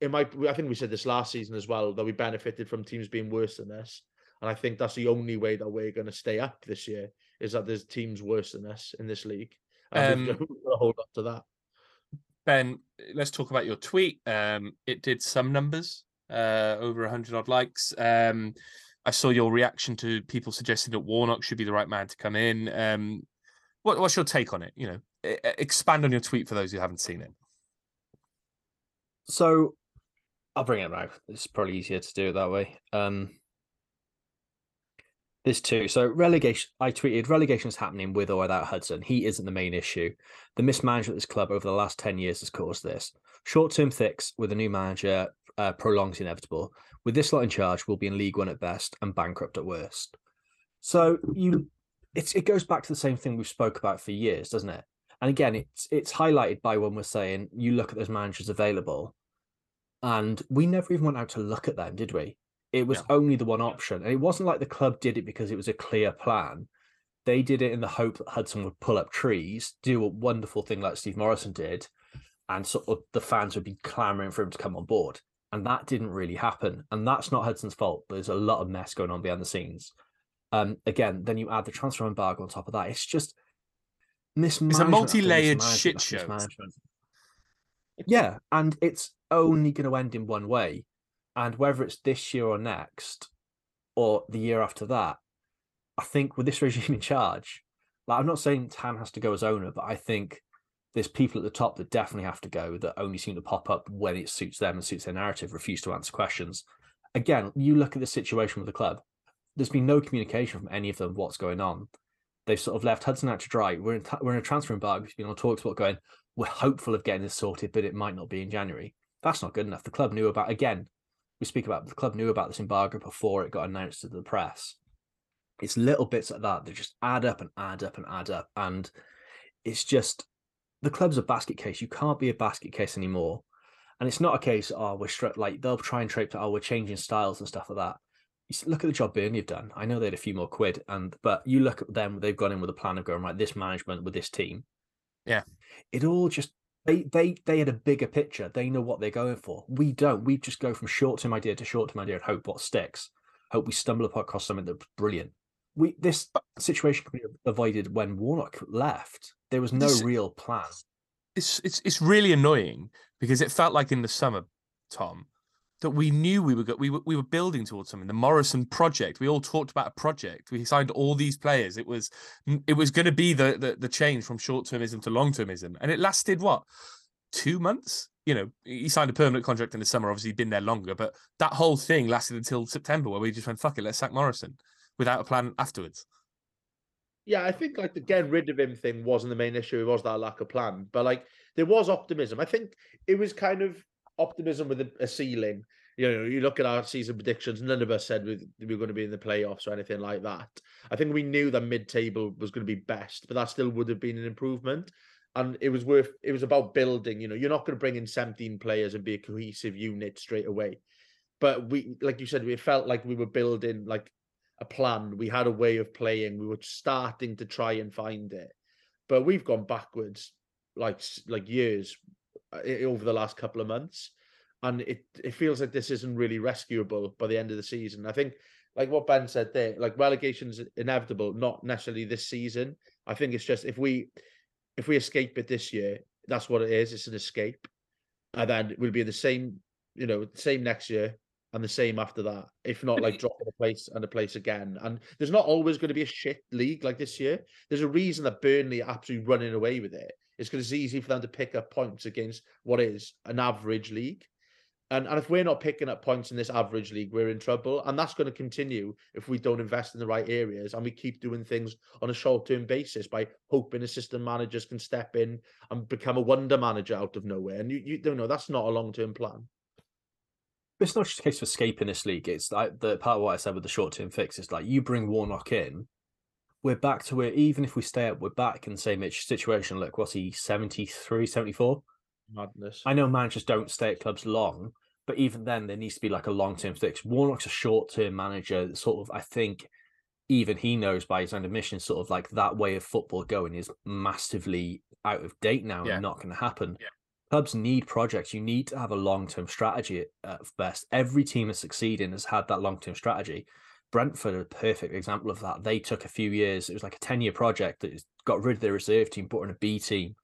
it might. I think we said this last season as well that we benefited from teams being worse than us, and I think that's the only way that we're going to stay up this year is that there's teams worse than us in this league. And we've Um, got to hold up to that. Ben, let's talk about your tweet. Um, it did some numbers, uh, over 100 odd likes. Um, I saw your reaction to people suggesting that Warnock should be the right man to come in. Um, what, what's your take on it? You know, expand on your tweet for those who haven't seen it. So I'll bring it now. It's probably easier to do it that way. Um, This too. So relegation. I tweeted relegation is happening with or without Hudson. He isn't the main issue. The mismanagement of this club over the last ten years has caused this. Short-term fix with a new manager uh, prolongs the inevitable. With this lot in charge, we'll be in League One at best and bankrupt at worst. So you, it's it goes back to the same thing we've spoke about for years, doesn't it? And again, it's it's highlighted by when we're saying you look at those managers available, and we never even went out to look at them, did we? It was Yeah. only the one option, and it wasn't like the club did it because it was a clear plan. They did it in the hope that Hudson would pull up trees, do a wonderful thing like Steve Morison did, and sort of the fans would be clamoring for him to come on board. And that didn't really happen. And that's not Hudson's fault. There's a lot of mess going on behind the scenes. Um, again, then you add the transfer embargo on top of that. It's just mismanagement. a multi-layered shit show. Yeah, and it's only going to end in one way. And whether it's this year or next, or the year after that, I think with this regime in charge, like I'm not saying Tan has to go as owner, but I think there's people at the top that definitely have to go that only seem to pop up when it suits them and suits their narrative, refuse to answer questions. Again, you look at the situation with the club. There's been no communication from any of them what's going on. They've sort of left Hudson out to dry. We're in we're in a transfer embargo. We've been on talks about going. We're hopeful of getting this sorted, but it might not be in January. That's not good enough. The club knew about again. We speak about the club knew about this embargo before it got announced to the press. It's little bits like that that just add up and add up and add up, and it's just the club's a basket case. You can't be a basket case anymore. And it's not a case, oh, we're stri- like they'll try and trape to, oh, we're changing styles and stuff like that. You look at the job Burnley have done. I know they had a few more quid, and but you look at them, they've gone in with a plan of going right. This management with this team, Yeah. it all just they they they had a bigger picture. They know what they're going for. We don't. We just go from short term idea to short term idea and hope what sticks. Hope we stumble upon across something that's brilliant. We this situation could be avoided when Warnock left. There was no This- real plan. it's it's it's really annoying because it felt like in the summer, Tom, that we knew we were go- we were we were building towards something. The Morison project. We all talked about a project. We signed all these players. It was mm, it was going to be the, the the change from short termism to long termism, and it lasted what two months. You know, he signed a permanent contract in the summer. Obviously, he'd been there longer, but that whole thing lasted until September, where we just went fuck it, let's sack Morison without a plan afterwards. Yeah, I think like the getting rid of him thing wasn't the main issue. It was that lack of plan. But like there was optimism. I think it was kind of optimism with a, a ceiling. You know, you look at our season predictions, none of us said we, we were going to be in the playoffs or anything like that. I think we knew that mid table was going to be best, but that still would have been an improvement. And it was worth it was about building, you know, you're not going to bring in 17 players and be a cohesive unit straight away. But we like you said, we felt like we were building like a plan. We had a way of playing. We were starting to try and find it, but we've gone backwards like like years Uh, over the last couple of months, and it it feels like this isn't really rescuable by the end of the season. I think, like what Ben said there, like relegation's inevitable, not necessarily this season. I think it's just if we if we escape it this year, that's what it is. It's an escape, and then we'll be the same, you know, same next year and the same after that. If not, like dropping a place and a place again. And there's not always going to be a shit league like this year. There's a reason that Burnley are absolutely running away with it. It's because it's easy for them to pick up points against what is an average league. And, and if we're not picking up points in this average league, we're in trouble. And that's going to continue if we don't invest in the right areas and we keep doing things on a short term basis by hoping assistant managers can step in and become a wonder manager out of nowhere. And you, you don't know, that's not a long term plan. it's not just a case of escaping this league. It's like the part of what I said with the short term fix is like you bring Warnock in, we're back to where even if we stay up, we're back in the same situation. Look, what's he, 73, 74? Madness. I know managers don't stay at clubs long, but even then, there needs to be like a long term fix. Warnock's a short term manager, sort of, I think, even he knows by his own admission, sort of like that way of football going is massively out of date now Yeah. and not going to happen. Yeah. Clubs need projects. You need to have a long term strategy at, at best. Every team that's succeeding has had that long term strategy. Brentford are a perfect example of that. They took a few years. It was like a 10 year project that got rid of their reserve team, put in a B team,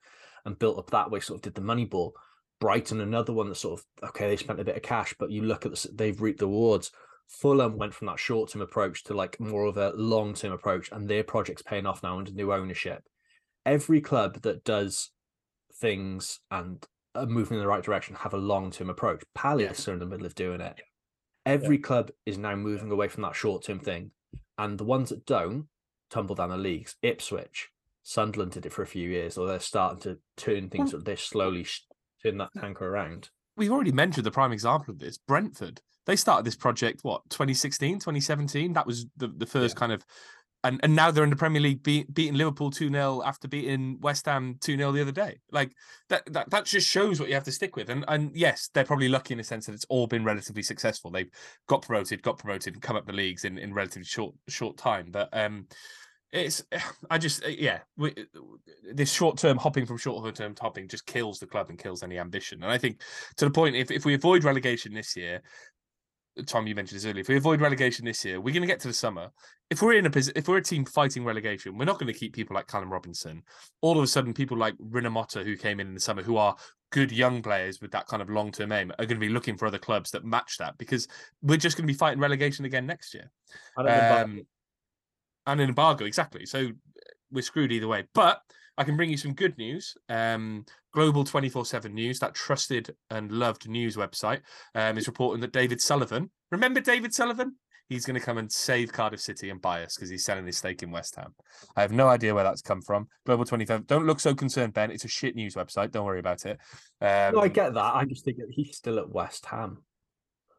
and built up that way, sort of did the money ball. Brighton, another one that sort of, okay, they spent a bit of cash, but you look at this, they've reaped the rewards. Fulham went from that short term approach to like more of a long term approach, and their project's paying off now under new ownership. Every club that does things and are moving in the right direction have a long term approach. Palace are in the middle of doing it. Every club is now moving away from that short term thing. and the ones that don't tumble down the leagues. Ipswich, Sunderland did it for a few years, or they're starting to turn things. They're slowly sh- turn that tanker around. We've already mentioned the prime example of this. Brentford. They started this project what 2016, 2017. That was the, the first Yeah. kind of and, and now they're in the Premier League beat, beating Liverpool 2-0 after beating West Ham 2-0 the other day. Like that, that that just shows what you have to stick with. And and yes, they're probably lucky in a sense that it's all been relatively successful. They've got promoted, got promoted, and come up the leagues in, in relatively short short time. But um it's I just yeah, we, this short term hopping from short term hopping just kills the club and kills any ambition. And I think to the point if, if we avoid relegation this year, Tom, you mentioned this earlier. If we avoid relegation this year, we're going to get to the summer. If we're in a posi- if we're a team fighting relegation, we're not going to keep people like Callum Robinson. All of a sudden, people like Rinomhota, who came in in the summer, who are good young players with that kind of long term aim, are going to be looking for other clubs that match that because we're just going to be fighting relegation again next year. Know about- Um, and an embargo, exactly. So we're screwed either way. But I can bring you some good news. Um, Global 24 7 News, that trusted and loved news website, um, is reporting that David Sullivan, remember David Sullivan? He's going to come and save Cardiff City and buy us because he's selling his stake in West Ham. I have no idea where that's come from. Global 25. Don't look so concerned, Ben. It's a shit news website. Don't worry about it. Um, no, I get that. I just think that he's still at West Ham.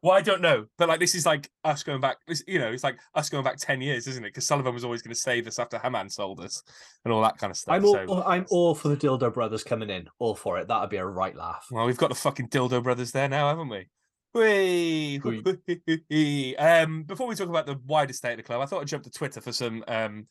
Well, I don't know, but like this is like us going back. This, you know, it's like us going back ten years, isn't it? Because Sullivan was always going to save us after Hammam sold us and all that kind of stuff. I'm all, so, I'm all for the Dildo Brothers coming in. All for it. That'd be a right laugh. well, we've got the fucking dildo brothers there now, haven't we? Um, before we talk about the wider state of the club, I thought I'd jump to Twitter for some um,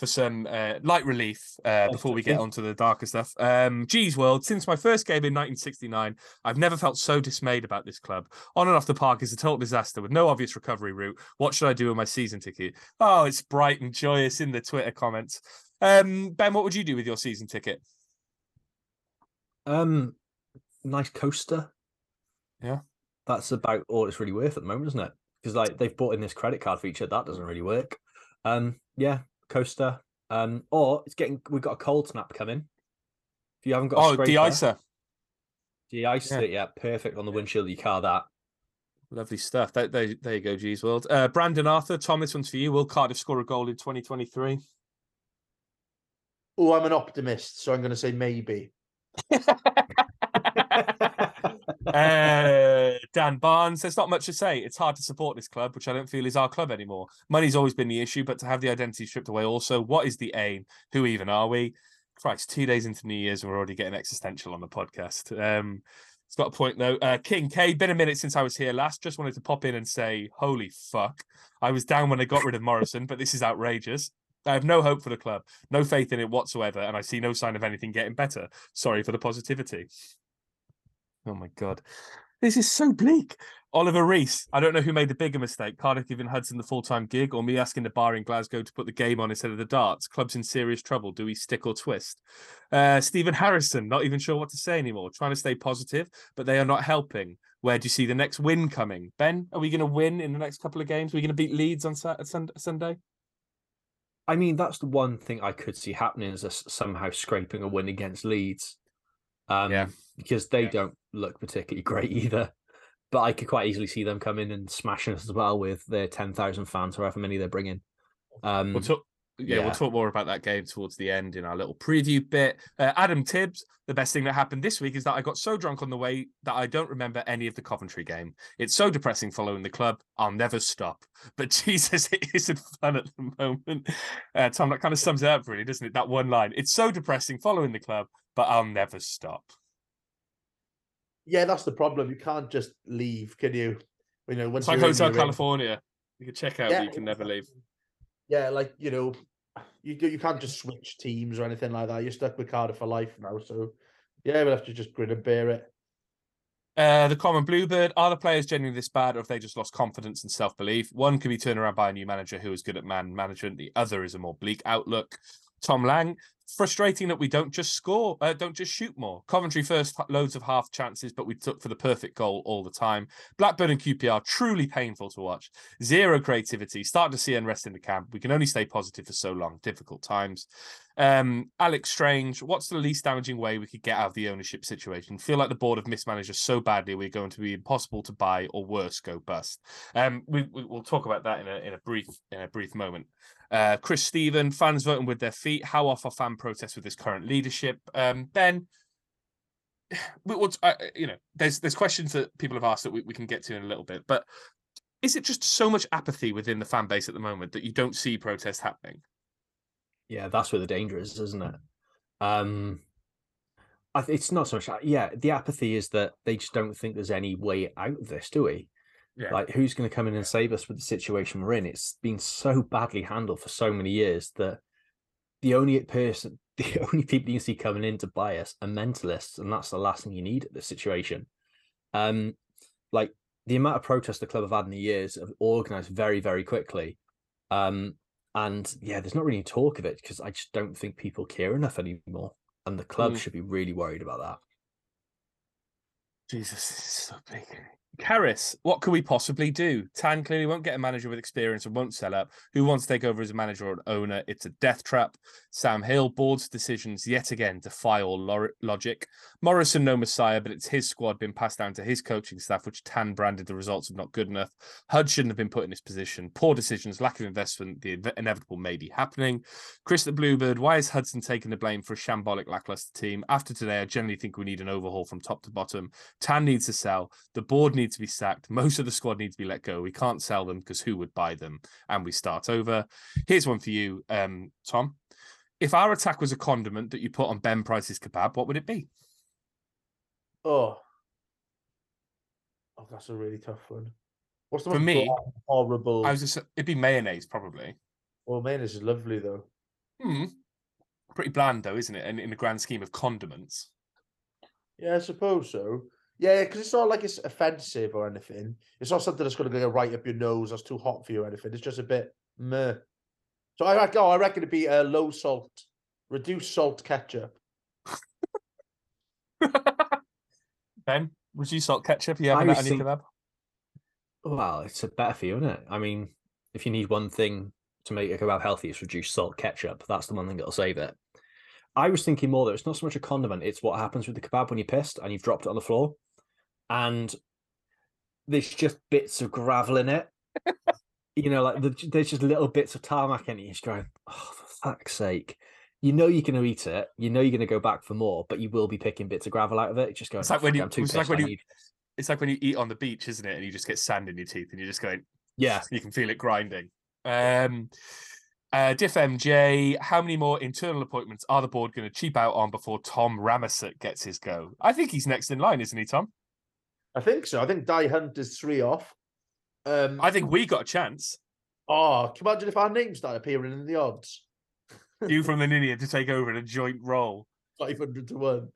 for some uh, light relief uh, Oh, before we get onto the darker stuff. Um, geez, world! Since my first game in 1969, I've never felt so dismayed about this club. On and off the park is a total disaster with no obvious recovery route. What should I do with my season ticket? Oh, it's bright and joyous in the Twitter comments. Um, ben, what would you do with your season ticket? Um, nice coaster. Yeah. that's about all it's really worth at the moment, isn't it? Because like they've bought in this credit card feature that doesn't really work. Um, yeah, coaster. Um, or it's getting we've got a cold snap coming. If you haven't got a Oh, scraper, de-icer. de-ice Yeah. it, yeah, perfect on the windshield of your car. That Lovely stuff. There, there, there you go, G's World. Uh, Brandon Arthur, Tom, this one's for you. Will Cardiff score a goal in 2023? Oh, I'm an optimist, so I'm going to say maybe. uh, Dan Barnes, there's not much to say. It's hard to support this club, which I don't feel is our club anymore. Money's always been the issue, but to have the identity stripped away also, what is the aim? Who even are we? Christ, two days into New Year's and we're already getting existential on the podcast. Um, it's got a point though. Uh, King K, been a minute since I was here last. Just wanted to pop in and say, holy fuck. I was down when they got rid of Morison, but this is outrageous. I have no hope for the club, no faith in it whatsoever, and I see no sign of anything getting better. Sorry for the positivity. Oh my god. This is so bleak. Oliver Reese. I don't know who made the bigger mistake. Cardiff giving Hudson the full time gig, or me asking the bar in Glasgow to put the game on instead of the darts. Club's in serious trouble. Do we stick or twist? Uh, Stephen Harrison. Not even sure what to say anymore. Trying to stay positive, but they are not helping. Where do you see the next win coming? Ben, are we going to win in the next couple of games? Are we going to beat Leeds on Sunday? I mean, that's the one thing I could see happening is us somehow scraping a win against Leeds. Um, Yeah. because they Yeah. don't look particularly great either. But I could quite easily see them come in and smashing us as well with their ten thousand fans, however many they're bringing. Um, We'll talk. Yeah, yeah. we'll talk more about that game towards the end in our little preview bit. Uh, Adam Tibbs, the best thing that happened this week is that I got so drunk on the way that I don't remember any of the Coventry game. It's so depressing following the club. I'll never stop. But Jesus, it isn't fun at the moment. Uh, Tom, that kind of sums it up, really, doesn't it? That one line. It's so depressing following the club, but I'll never stop. Yeah, that's the problem. You can't just leave, can you? You know, once It's like in, Hotel you're in. California. You can check out, Yeah, you can never leave. Yeah, like you know, you you can't just switch teams or anything like that. You're stuck with Cardiff for life now. So yeah, we'll have to just grin and bear it. Uh, the common bluebird are the players genuinely this bad, or if they just lost confidence and self belief? One can be turned around by a new manager who is good at man management. The other is a more bleak outlook. Tom Lang, frustrating that we don't just score, uh, don't just shoot more. Coventry first loads of half chances, but we took for the perfect goal all the time. Blackburn and QPR truly painful to watch. Zero creativity. Start to see unrest in the camp. We can only stay positive for so long. Difficult times. Um, Alex Strange, what's the least damaging way we could get out of the ownership situation? Feel like the board have mismanaged us so badly we're going to be impossible to buy, or worse, go bust. Um, we, we will talk about that in a in a brief in a brief moment. Uh, Chris Stephen, fans voting with their feet. How off are fan protests with this current leadership? Um, ben, we, uh, you know, there's there's questions that people have asked that we, we can get to in a little bit, but is it just so much apathy within the fan base at the moment that you don't see protests happening? Yeah, that's where the danger is, isn't it? Um, I, it's not so much. Yeah, the apathy is that they just don't think there's any way out of this, do we? Yeah. Like, who's going to come in and save us with the situation we're in? It's been so badly handled for so many years that the only person, the only people you see coming in to buy us are mentalists, and that's the last thing you need at this situation. Um, like the amount of protests the club have had in the years have organised very, very quickly. Um, and yeah, there's not really talk of it because I just don't think people care enough anymore. And the club mm. should be really worried about that. Jesus, this is so big. Harris, what could we possibly do? Tan clearly won't get a manager with experience and won't sell up. Who wants to take over as a manager or an owner? It's a death trap. Sam Hill, board's decisions yet again defy all lo- logic. Morison, no messiah, but it's his squad been passed down to his coaching staff, which Tan branded the results of not good enough. Hud shouldn't have been put in this position. Poor decisions, lack of investment, the inevitable may be happening. Chris the Bluebird, why is Hudson taking the blame for a shambolic, lackluster team? After today, I generally think we need an overhaul from top to bottom. Tan needs to sell. The board needs to be sacked. Most of the squad needs to be let go. We can't sell them because who would buy them? And we start over. Here's one for you, um, Tom. If our attack was a condiment that you put on Ben Price's kebab, what would it be? Oh, oh, that's a really tough one. What's the for me? Horrible. I was just, it'd be mayonnaise probably. Well, mayonnaise is lovely though. Hmm. Pretty bland though, isn't it? And in the grand scheme of condiments. Yeah, I suppose so. Yeah, because it's not like it's offensive or anything. It's not something that's going to go right up your nose. That's too hot for you or anything. It's just a bit meh. So I reckon, oh, I reckon it'd be a uh, low salt, reduced salt ketchup. ben, reduced salt ketchup. You having that on your kebab? Well, it's a better for you, isn't it? I mean, if you need one thing to make a kebab healthy, it's reduced salt ketchup. That's the one thing that'll save it. I was thinking more that it's not so much a condiment; it's what happens with the kebab when you're pissed and you've dropped it on the floor and there's just bits of gravel in it. you know, like the, there's just little bits of tarmac in it. You're just going, oh, for fuck's sake. You know you're going to eat it. You know you're going to go back for more, but you will be picking bits of gravel out of it. Just going. It's like when you. It's like when you. It's like when you eat on the beach, isn't it? And you just get sand in your teeth, and you're just going. Yeah. You can feel it grinding. Um, uh, Diff MJ, how many more internal appointments are the board going to cheap out on before Tom Ramasut gets his go? I think he's next in line, isn't he, Tom? I think so. I think Die Hunt is three off. Um, I think we got a chance. Oh, can you imagine if our names start appearing in the odds? you from the Ninian to take over in a joint role. 500 to 1.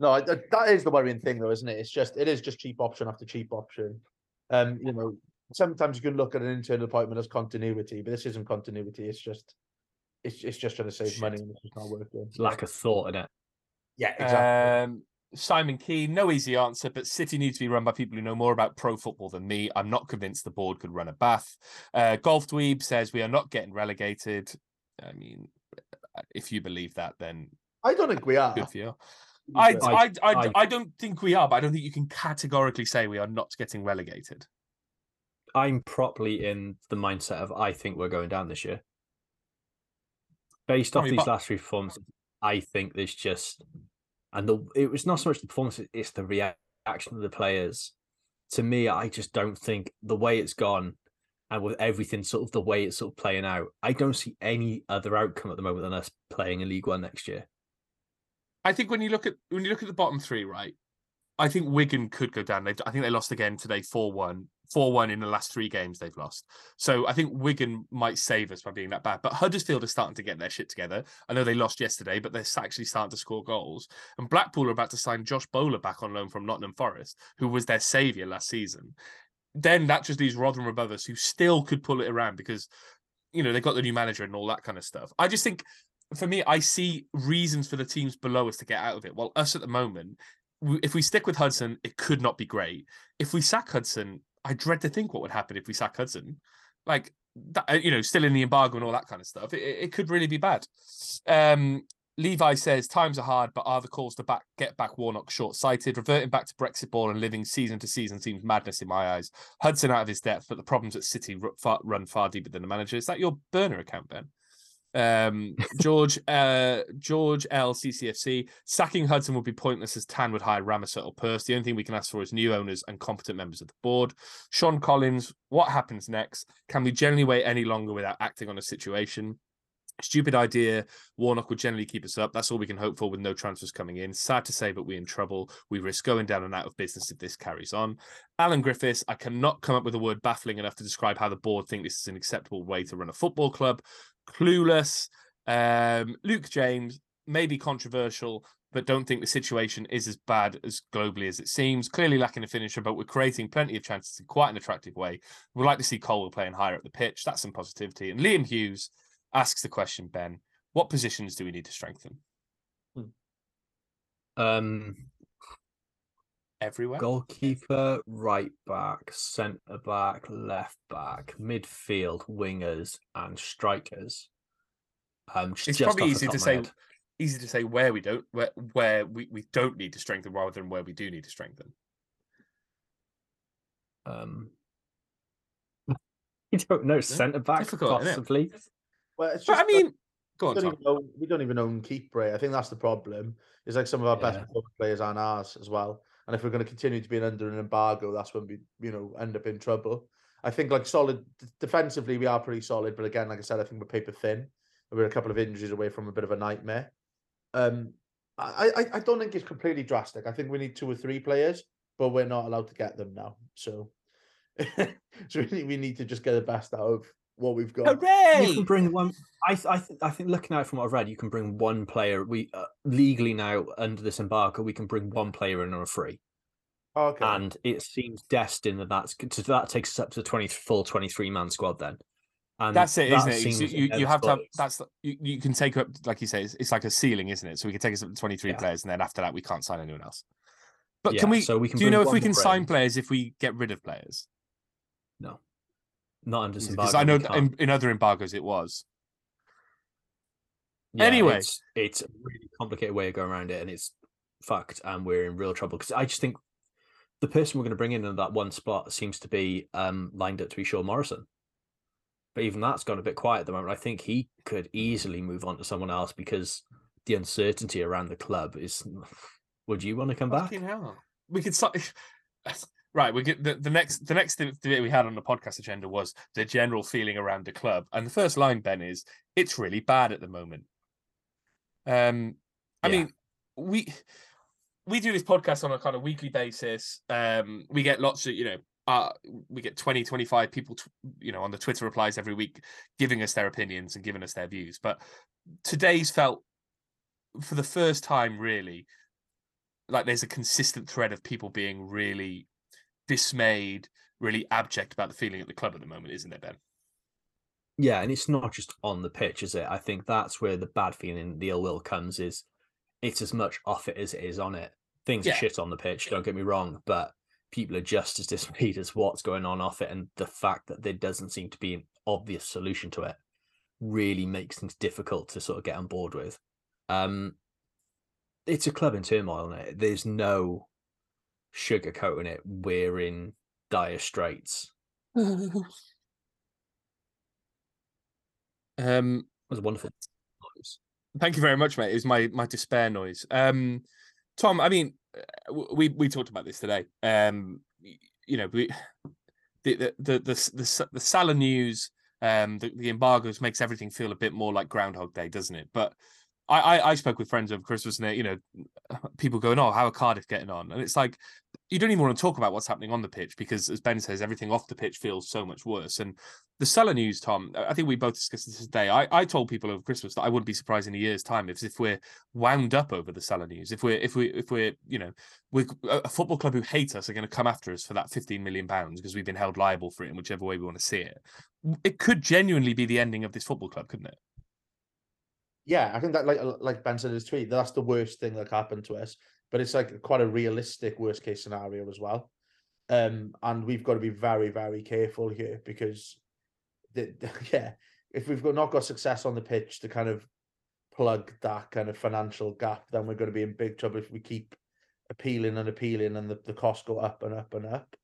No, that is the worrying thing, though, isn't it? It's just, it is just cheap option after cheap option. Um, you know, sometimes you can look at an internal appointment as continuity, but this isn't continuity. It's just, it's, it's just trying to save Shit. money and it's just not working. Lack of thought in it. Yeah, exactly. Um, Simon Key, no easy answer, but City needs to be run by people who know more about pro football than me. I'm not convinced the board could run a bath. Uh, Golf Dweeb says we are not getting relegated. I mean, if you believe that, then I don't think we are. Good for you. I, I, I, I, I don't think we are, but I don't think you can categorically say we are not getting relegated. I'm properly in the mindset of I think we're going down this year. Based off these but... last three performances, I think there's just and the it was not so much the performance; it's the reaction of the players. To me, I just don't think the way it's gone, and with everything sort of the way it's sort of playing out, I don't see any other outcome at the moment than us playing in League One next year. I think when you look at when you look at the bottom three, right? I think Wigan could go down. They, I think they lost again today, four one. 4 1 in the last three games they've lost. So I think Wigan might save us by being that bad. But Huddersfield is starting to get their shit together. I know they lost yesterday, but they're actually starting to score goals. And Blackpool are about to sign Josh Bowler back on loan from Nottingham Forest, who was their saviour last season. Then that just leaves Rotherham above us, who still could pull it around because, you know, they've got the new manager and all that kind of stuff. I just think for me, I see reasons for the teams below us to get out of it. While us at the moment, if we stick with Hudson, it could not be great. If we sack Hudson, I dread to think what would happen if we sack Hudson. Like that, uh, you know, still in the embargo and all that kind of stuff. It, it could really be bad. Um, Levi says times are hard, but are the calls to back get back Warnock short sighted? Reverting back to Brexit ball and living season to season seems madness in my eyes. Hudson out of his depth, but the problems at City ru- far, run far deeper than the manager. Is that your burner account, Ben? Um, George uh, George L CCFC sacking Hudson would be pointless as Tan would hire Ramasut or Purse. The only thing we can ask for is new owners and competent members of the board. Sean Collins, what happens next? Can we generally wait any longer without acting on a situation? Stupid idea. Warnock would generally keep us up. That's all we can hope for with no transfers coming in. Sad to say, but we're in trouble. We risk going down and out of business if this carries on. Alan Griffiths, I cannot come up with a word baffling enough to describe how the board think this is an acceptable way to run a football club. Clueless. Um, Luke James, may be controversial, but don't think the situation is as bad as globally as it seems. Clearly lacking a finisher, but we're creating plenty of chances in quite an attractive way. We'd like to see Colwill playing higher up the pitch. That's some positivity. And Liam Hughes, asks the question, Ben, what positions do we need to strengthen? Um, Everywhere. goalkeeper, right back, centre back, left back, midfield, wingers, and strikers. Um, It's just probably easy to say head. easy to say where we don't where where we, we don't need to strengthen rather than where we do need to strengthen. Um, you don't know centre back difficult, innit? possibly. Well, it's But I mean, go we on, don't, Tom. even own, we don't even own keep Bray. I think that's the problem. It's like some of our best Yeah. performing players aren't ours as well. And if we're going to continue to be under an embargo, that's when we, you know, end up in trouble. I think like solid defensively, we are pretty solid. But again, like I said, I think we're paper thin. We're a couple of injuries away from a bit of a nightmare. Um, I, I, I don't think it's completely drastic. I think we need two or three players, but we're not allowed to get them now. So, so we need, we need to just get the best out of what we've got. Hooray! You can bring one. I th- I, th- I think looking at it from what I've read, you can bring one player. We uh, legally now under this embargo, we can bring one player in on a free, Okay. and it seems destined that that's so that takes us up to twenty full twenty three man squad then. And That's it, that isn't it? You- You, you have to have, that's the- you, you can take up like you say it's, it's like a ceiling, isn't it? So we can take us up to 23 Yeah. players and then after that we can't sign anyone else. But Yeah, can we so we can do you know if we can more sign players if we get rid of players? no, not under this Because. I know we that can't. in, in other embargoes it was. Yeah, Anyway. it's, it's a really complicated way of going around it, and it's fucked, and we're in real trouble because I just think the person we're going to bring in in that one spot seems to be um, lined up to be Sean Morrison. But even that's gone a bit quiet at the moment. I think he could easily move on to someone else because the uncertainty around the club is. Would you want to come back? Hell. We could start. Right, we get the, the next the next thing that we had on the podcast agenda was the general feeling around the club, and the first line, Ben, is it's really bad at the moment. Um, I Yeah. mean, we we do this podcast on a kind of weekly basis. Um, we get lots of you know, uh, we get 20, 25 people, t- you know, on the Twitter replies every week, giving us their opinions and giving us their views. But today's felt, for the first time, really, like there's a consistent thread of people being really dismayed, really abject about the feeling at the club at the moment, isn't it, Ben? Yeah, and it's not just on the pitch, is it? I think that's where the bad feeling, the ill will comes. Is it's as much off it as it is on it. Things Yeah. are shit on the pitch. Don't get me wrong, but people are just as dismayed as what's going on off it, and the fact that there doesn't seem to be an obvious solution to it really makes things difficult to sort of get on board with. Um, it's a club in turmoil, There's no sugarcoating it. We're in dire straits. Um, It was a wonderful. noise. Thank you very much, mate. It was my my despair noise. Um, Tom, I mean, uh, we we talked about this today. Um, you know, we the the the the the, the Sala news, um, the, the embargoes makes everything feel a bit more like Groundhog Day, doesn't it? But I, I I spoke with friends over Christmas, and they, you know, people going, "Oh, how are Cardiff getting on?" And it's like you don't even want to talk about what's happening on the pitch because, as Ben says, everything off the pitch feels so much worse. And the Sala news, Tom, I think we both discussed this today. I, I told people over Christmas that I wouldn't be surprised in a year's time if if we're wound up over the Sala news. If we're if we if we're you know we're a football club who hate us are going to come after us for that 15 million pounds because we've been held liable for it in whichever way we want to see it. It could genuinely be the ending of this football club, couldn't it? Yeah, I think that like like Ben said in his tweet, that's the worst thing that happened to us. But it's like quite a realistic worst case scenario as well. Um, and we've got to be very, very careful here because the, the, yeah, if we've got not got success on the pitch to kind of plug that kind of financial gap, then we're going to be in big trouble if we keep appealing and appealing and the, the costs go up and up and up.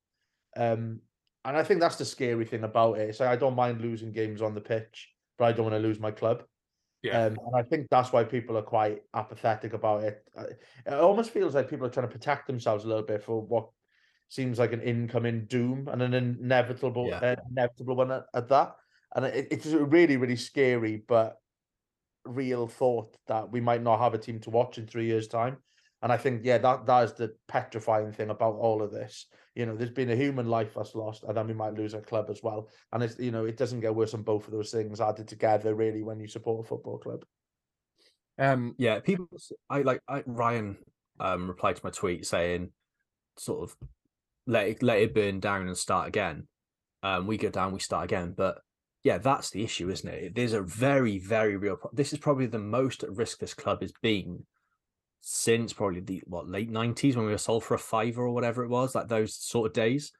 Um, and I think that's the scary thing about it. So I don't mind losing games on the pitch, but I don't want to lose my club. Yeah. Um, and I think that's why people are quite apathetic about it. It almost feels like people are trying to protect themselves a little bit for what seems like an incoming doom and an inevitable, Yeah. uh, inevitable one at, at that. And it, it's a really, really scary, but real thought that we might not have a team to watch in three years' time. And I think, yeah, that that is the petrifying thing about all of this. You know, there's been a human life that's lost, and then we might lose a club as well. And it's you know, it doesn't get worse on both of those things added together, really, when you support a football club. Um, Yeah, people. I like I, Ryan um replied to my tweet saying, sort of, let it let it burn down and start again. Um, we go down, we start again. But yeah, that's the issue, isn't it? There's a very, very real. Pro- this is probably the most at risk this club has been since probably the what late nineties when we were sold for a fiver or whatever it was, like those sort of days.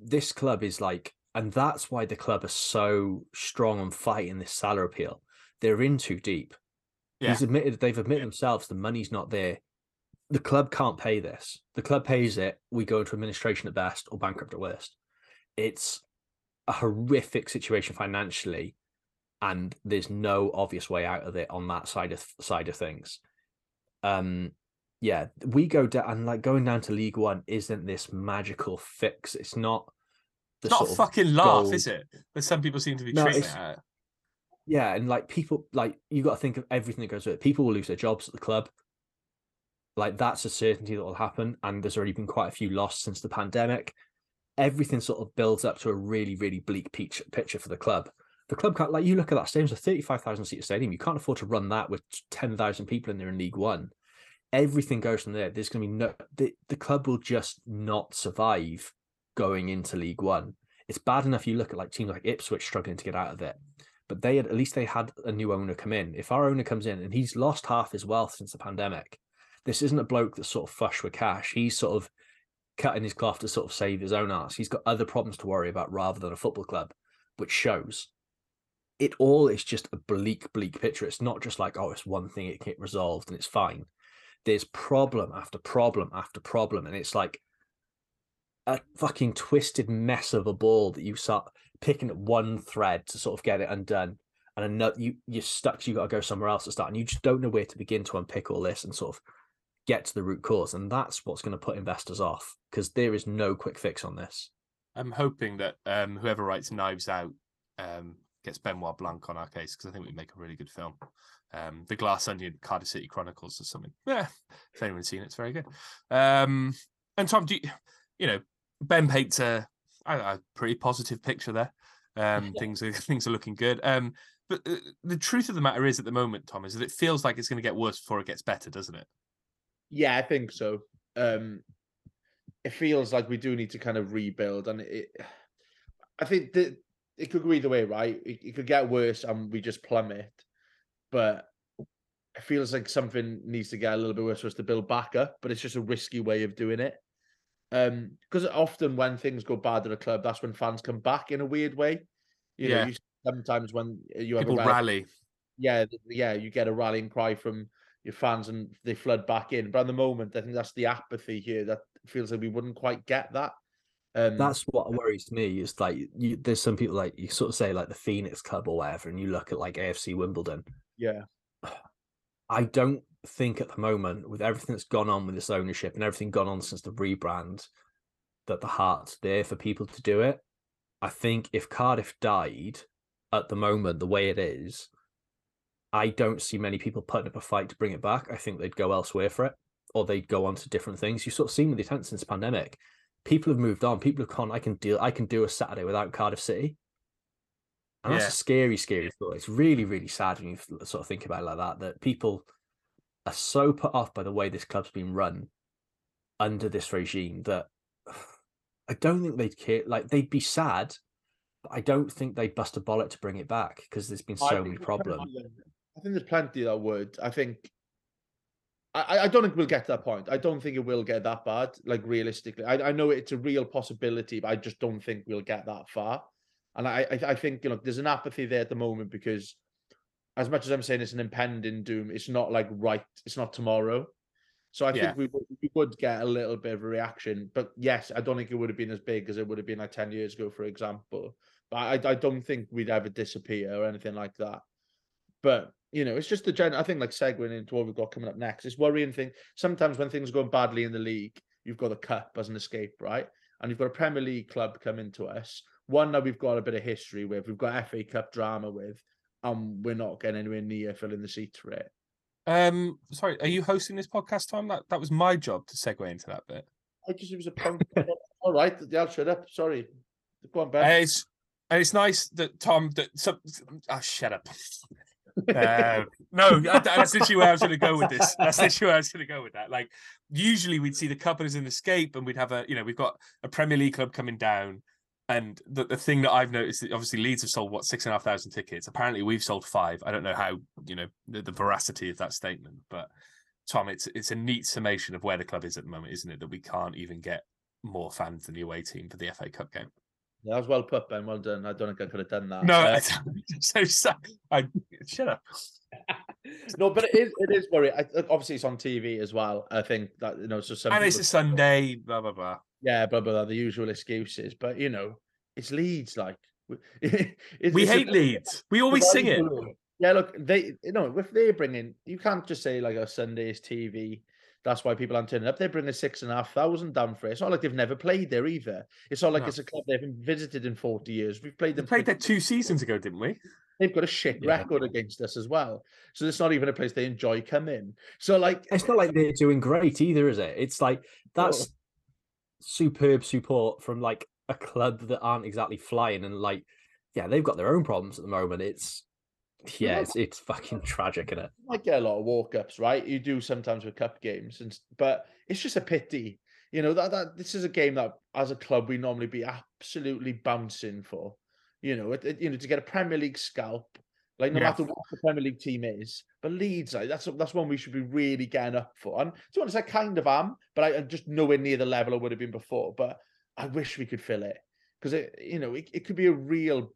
This club is like, and that's why the club are so strong on fighting this salary appeal. They're in too deep. Yeah. He's admitted they've admitted themselves the money's not there. The club can't pay this. The club pays it. We go into administration at best or bankrupt at worst. It's a horrific situation financially, and there's no obvious way out of it on that side of side of things. Um, yeah, we go down and like going down to League One isn't this magical fix. It's not. The it's not a fucking laugh, gold- is it? But some people seem to be No, treating it. Yeah, and like people, like you got to think of everything that goes with it. People will lose their jobs at the club. Like that's a certainty that will happen, and there's already been quite a few lost since the pandemic. Everything sort of builds up to a really, really bleak picture for the club. The club can't, like you look at that stadium, it's a thirty-five thousand seat stadium. You can't afford to run that with ten thousand people in there in League One. Everything goes from there. There's going to be no. The, the club will just not survive going into League One. It's bad enough you look at like teams like Ipswich struggling to get out of it but they had at least they had a new owner come in. If our owner comes in and he's lost half his wealth since the pandemic, this isn't a bloke that's sort of flush with cash. He's sort of cutting his cloth to sort of save his own ass. He's got other problems to worry about rather than a football club, which shows. It all is just a bleak, bleak picture. It's not just like, oh, it's one thing, it get resolved and it's fine. There's problem after problem after problem. And it's like a fucking twisted mess of a ball that you start picking at one thread to sort of get it undone and another you you're stuck you got to go somewhere else to start and you just don't know where to begin to unpick all this and sort of get to the root cause and that's what's going to put investors off because there is no quick fix on this I'm hoping that um, whoever writes Knives Out um, gets Benoit Blanc on our case because I think we make a really good film. Um, the Glass Onion Cardiff City Chronicles or something. Yeah, if anyone's seen it, it's very good. Um, and Tom, do you, you know Ben paints a, a, a pretty positive picture there. Um, things are things are looking good. Um, but uh, the truth of the matter is, at the moment, Tom, is that it feels like it's going to get worse before it gets better, doesn't it? Yeah, I think so. Um, it feels like we do need to kind of rebuild, and it. I think that it could go either way, right? It, it could get worse, and we just plummet. But it feels like something needs to get a little bit worse for us to build back up. But it's just a risky way of doing it. Um, because often when things go bad at a club, that's when fans come back in a weird way. You know, Yeah. you, sometimes when you have People a rally, rally. yeah, yeah, you get a rallying cry from your fans and they flood back in. But at the moment, I think that's the apathy here that feels like we wouldn't quite get that. Um, that's what worries me is like you there's some people like you sort of say like the phoenix club or whatever and you look at like afc wimbledon yeah, I don't think at the moment, with everything that's gone on with this ownership and everything gone on since the rebrand, that the heart's there for people to do it. I think if Cardiff died at the moment, the way it is, I don't see many people putting up a fight to bring it back. I think they'd go elsewhere for it, or they'd go on to different things. You sort of seen with the attempts since the pandemic. People have moved on. People have gone. I can deal. I can do a Saturday without Cardiff City. And Yeah. that's a scary, scary thought. It's really, really sad when you sort of think about it like that. That people are so put off by the way this club's been run under this regime that I don't think they'd care. Like they'd be sad, but I don't think they'd bust a bollet to bring it back because there's been so many problems. I think there's plenty that would. I think. I, I don't think we'll get to that point. I don't think it will get that bad. Like realistically, I, I know it's a real possibility, but I just don't think we'll get that far. And I, I, I think you know there's an apathy there at the moment because, as much as I'm saying it's an impending doom, it's not like right. It's not tomorrow. So I Yeah. think we would, we would get a little bit of a reaction. But yes, I don't think it would have been as big as it would have been like 10 years ago, for example. But I, I don't think we'd ever disappear or anything like that. But you know, it's just the gen. I think like segueing into what we've got coming up next. It's worrying thing. Sometimes when things are going badly in the league, you've got the cup as an escape, right? And you've got a Premier League club coming to us. One that we've got a bit of history with. We've got FA Cup drama with, and we're not getting anywhere near filling the seats for it. Um, sorry, are you hosting this podcast, Tom? That that was my job to segue into that bit. I just it was a point. All right, yeah, I'll shut up. Sorry. Go on, Ben. it's and it's nice that Tom that some oh shut up. Uh, no, that- that's literally where I was going to go with this. That's literally where I was going to go with that. Like, usually we'd see the couple as an escape, and we'd have a, you know, we've got a Premier League club coming down, and the, the thing that I've noticed, obviously Leeds have sold what six and a half thousand tickets. Apparently, we've sold five. I don't know how, you know, the, the veracity of that statement, but Tom, it's it's a neat summation of where the club is at the moment, isn't it? That we can't even get more fans than the away team for the FA Cup game. That was well put, Ben. Well done. I don't think I could have done that. No, Uh, so, so I shut up. no, but it is. It is worrying. I, obviously, it's on TV as well. I think that you know, so some And it's a Sunday, blah blah blah. yeah, blah blah blah. The usual excuses, but you know, it's Leeds. Like it's, We it's a- hate Leeds. We always sing it. Yeah, look, they you know if they bring in, you can't just say like a Sunday's TV. That's why people aren't turning up. They're bringing six and a half thousand down for it. It's not like they've never played there either. It's not like No. it's a club they haven't visited in forty years. We've played We them. played for- that two seasons ago, didn't we? They've got a shit Yeah. record against us as well. So it's not even a place they enjoy coming. So like, It's not like they're doing great either, is it? It's like that's superb support from like a club that aren't exactly flying and like, yeah, they've got their own problems at the moment. It's yeah, it's it's fucking tragic, isn't it? you might get a lot of walk ups, right? You do sometimes with cup games, and but it's just a pity. You know that that this is a game that, as a club, we normally be absolutely bouncing for. You know, it, it- you know to get a Premier League scalp, like no Yeah. matter what the Premier League team is, but Leeds, like, that's that's one we should be really getting up for. And to be honest, I kind of am, but I, I'm just nowhere near the level I would have been before. But I wish we could fill it because it, you know, it, it could be a real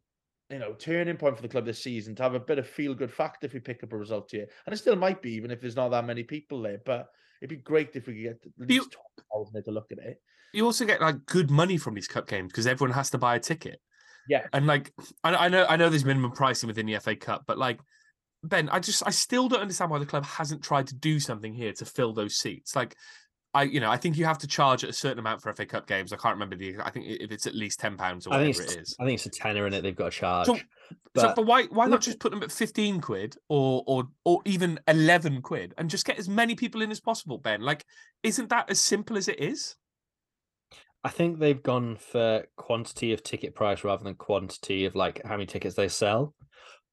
you know, turning point for the club this season to have a bit of feel good factor if we pick up a result here. And it still might be, even if there's not that many people there. But it'd be great if we could get at you- least 12,000 there to look at it. You also get like good money from these cup games because everyone has to buy a ticket. Yeah. And like, I, I know, I know, there's minimum pricing within the FA Cup, but like, Ben, I just, I still don't understand why the club hasn't tried to do something here to fill those seats. Like, I, you know, I think you have to charge a certain amount for FA Cup games. I can't remember the. I think if it's at least ten pounds or I whatever it's. I think it's a tenner in it. They've got to charge. So, so, but but why why not just put them at fifteen quid or or or even eleven quid and just get as many people in as possible, Ben? Like, isn't that as simple as it is? I think they've gone for quantity of ticket price rather than quantity of like how many tickets they sell.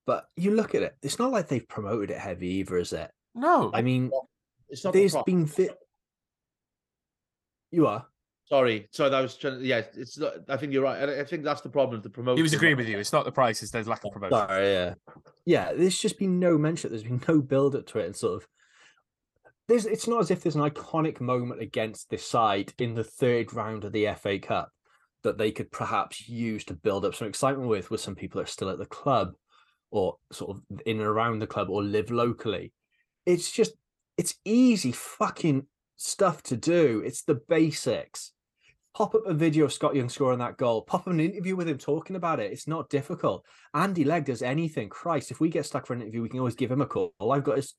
But you look at it, it's not like they've promoted it heavy either, is it? No, I mean, It's not the there's pro- been vi- you are. Sorry. So that was trying yeah, it's not, I think you're right. And I think that's the problem. The promotion. he was agreeing with you. It's not the prices; there's lack of promotion. Sorry, yeah. Yeah, there's just been no mention. There's been no build up to it and sort of there's it's not as if there's an iconic moment against this side in the third round of the FA Cup that they could perhaps use to build up some excitement with with some people that are still at the club or sort of in and around the club or live locally. It's just it's easy fucking stuff to do. It's the basics. Pop up a video of Scott Young scoring that goal. Pop up an interview with him talking about it. It's not difficult. Andy Legg does anything. Christ, if we get stuck for an interview, we can always give him a call. I've got his.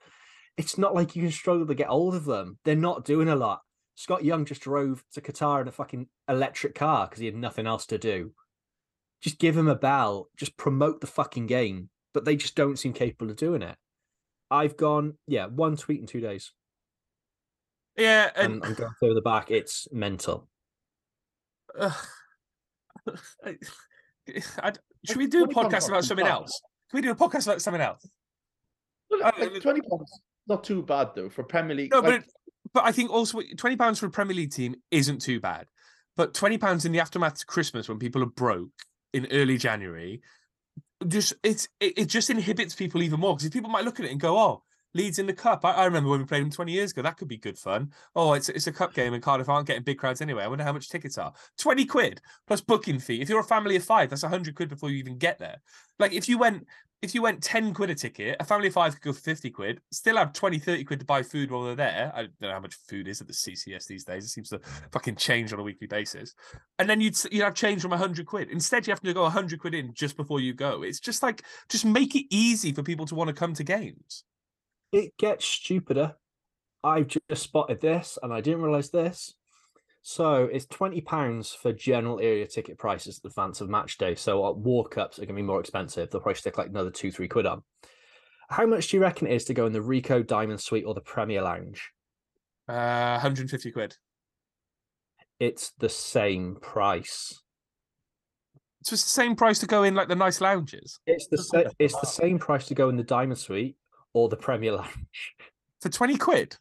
It's not like you can struggle to get hold of them. They're not doing a lot. Scott Young just drove to Qatar in a fucking electric car because he had nothing else to do. Just give him a bell. Just promote the fucking game. But they just don't seem capable of doing it. I've gone, yeah, one tweet in two days. Yeah, And and I'm going further back. It's mental. Ugh. I- I- should we do a podcast about something else? Can oh, we do a podcast about something else? Well, like, 20 pounds. Not too bad though for Premier League. No, like, but but I think also twenty pounds for a Premier League team isn't too bad. But twenty pounds in the aftermath of Christmas when people are broke in early January, just it's it, it just inhibits people even more because people might look at it and go, "Oh, Leeds in the cup." I, I remember when we played them twenty years ago. That could be good fun. Oh, it's it's a cup game, and Cardiff aren't getting big crowds anyway. I wonder how much tickets are. Twenty quid plus booking fee. If you're a family of five, that's hundred quid before you even get there. Like if you went if you went 10 quid a ticket, a family of five could go for 50 quid, still have 20, 30 quid to buy food while they're there. I don't know how much food is at the CCS these days. It seems to fucking change on a weekly basis. And then you'd you'd have change from 100 quid. Instead, you have to go 100 quid in just before you go. It's just like, just make it easy for people to want to come to games. It gets stupider. I've just spotted this and I didn't realize this. So it's twenty pounds for general area ticket prices at the advance of match day. So our war cups are going to be more expensive. They'll probably stick like another two, three quid on. How much do you reckon it is to go in the Rico Diamond Suite or the Premier Lounge? Uh, 150 quid. It's the same price. So it's the same price to go in like the nice lounges It's the sa- it's the same price to go in the Diamond Suite or the Premier Lounge. for 20 quid.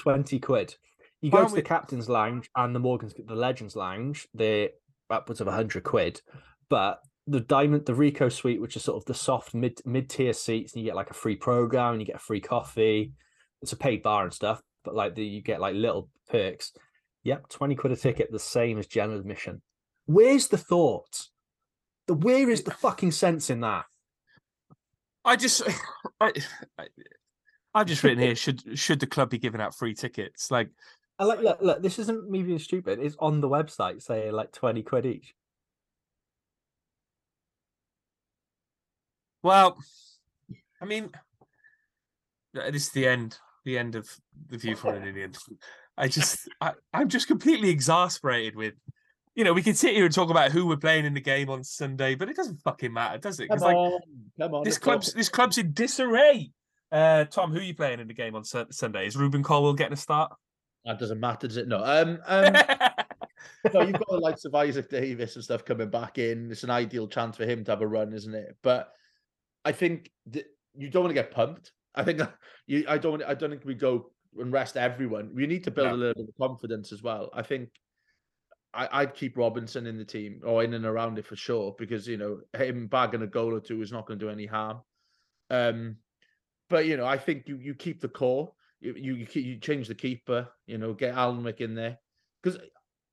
Twenty quid. You Why go to we- the Captain's Lounge and the Morgan's the Legends Lounge. They're upwards of hundred quid, but the Diamond, the Rico Suite, which is sort of the soft mid mid tier seats, and you get like a free program and you get a free coffee. It's a paid bar and stuff, but like the, you get like little perks. Yep, twenty quid a ticket, the same as general admission. Where's the thought? The where is the fucking sense in that? I just, I, I've just written here: should should the club be giving out free tickets? Like, I like look, look, this isn't me being stupid. It's on the website saying like twenty quid each. well, I mean, this is the end, the end of the view from the Ninian. I just, I, I'm just completely exasperated with. You know, we can sit here and talk about who we're playing in the game on Sunday, but it doesn't fucking matter, does it? Come Because like on, come on. this let's go. club's this club's in disarray. Uh, Tom, who are you playing in the game on Sun- Sunday? Is Rubin Colwill getting a start? That doesn't matter, does it? No. Um, um no, you've got the likes of Isaak Davies and stuff coming back in. It's an ideal chance for him to have a run, isn't it? But I think that you don't want to get pumped. I think you. I don't. I don't think we go and rest everyone. We need to build No. a little bit of confidence as well. I think I, I'd keep Robinson in the team or in and around it for sure because you know him bagging a goal or two is not going to do any harm. Um, but you know, I think you you keep the core. You you you, change the keeper. You know, get Alnwick in there because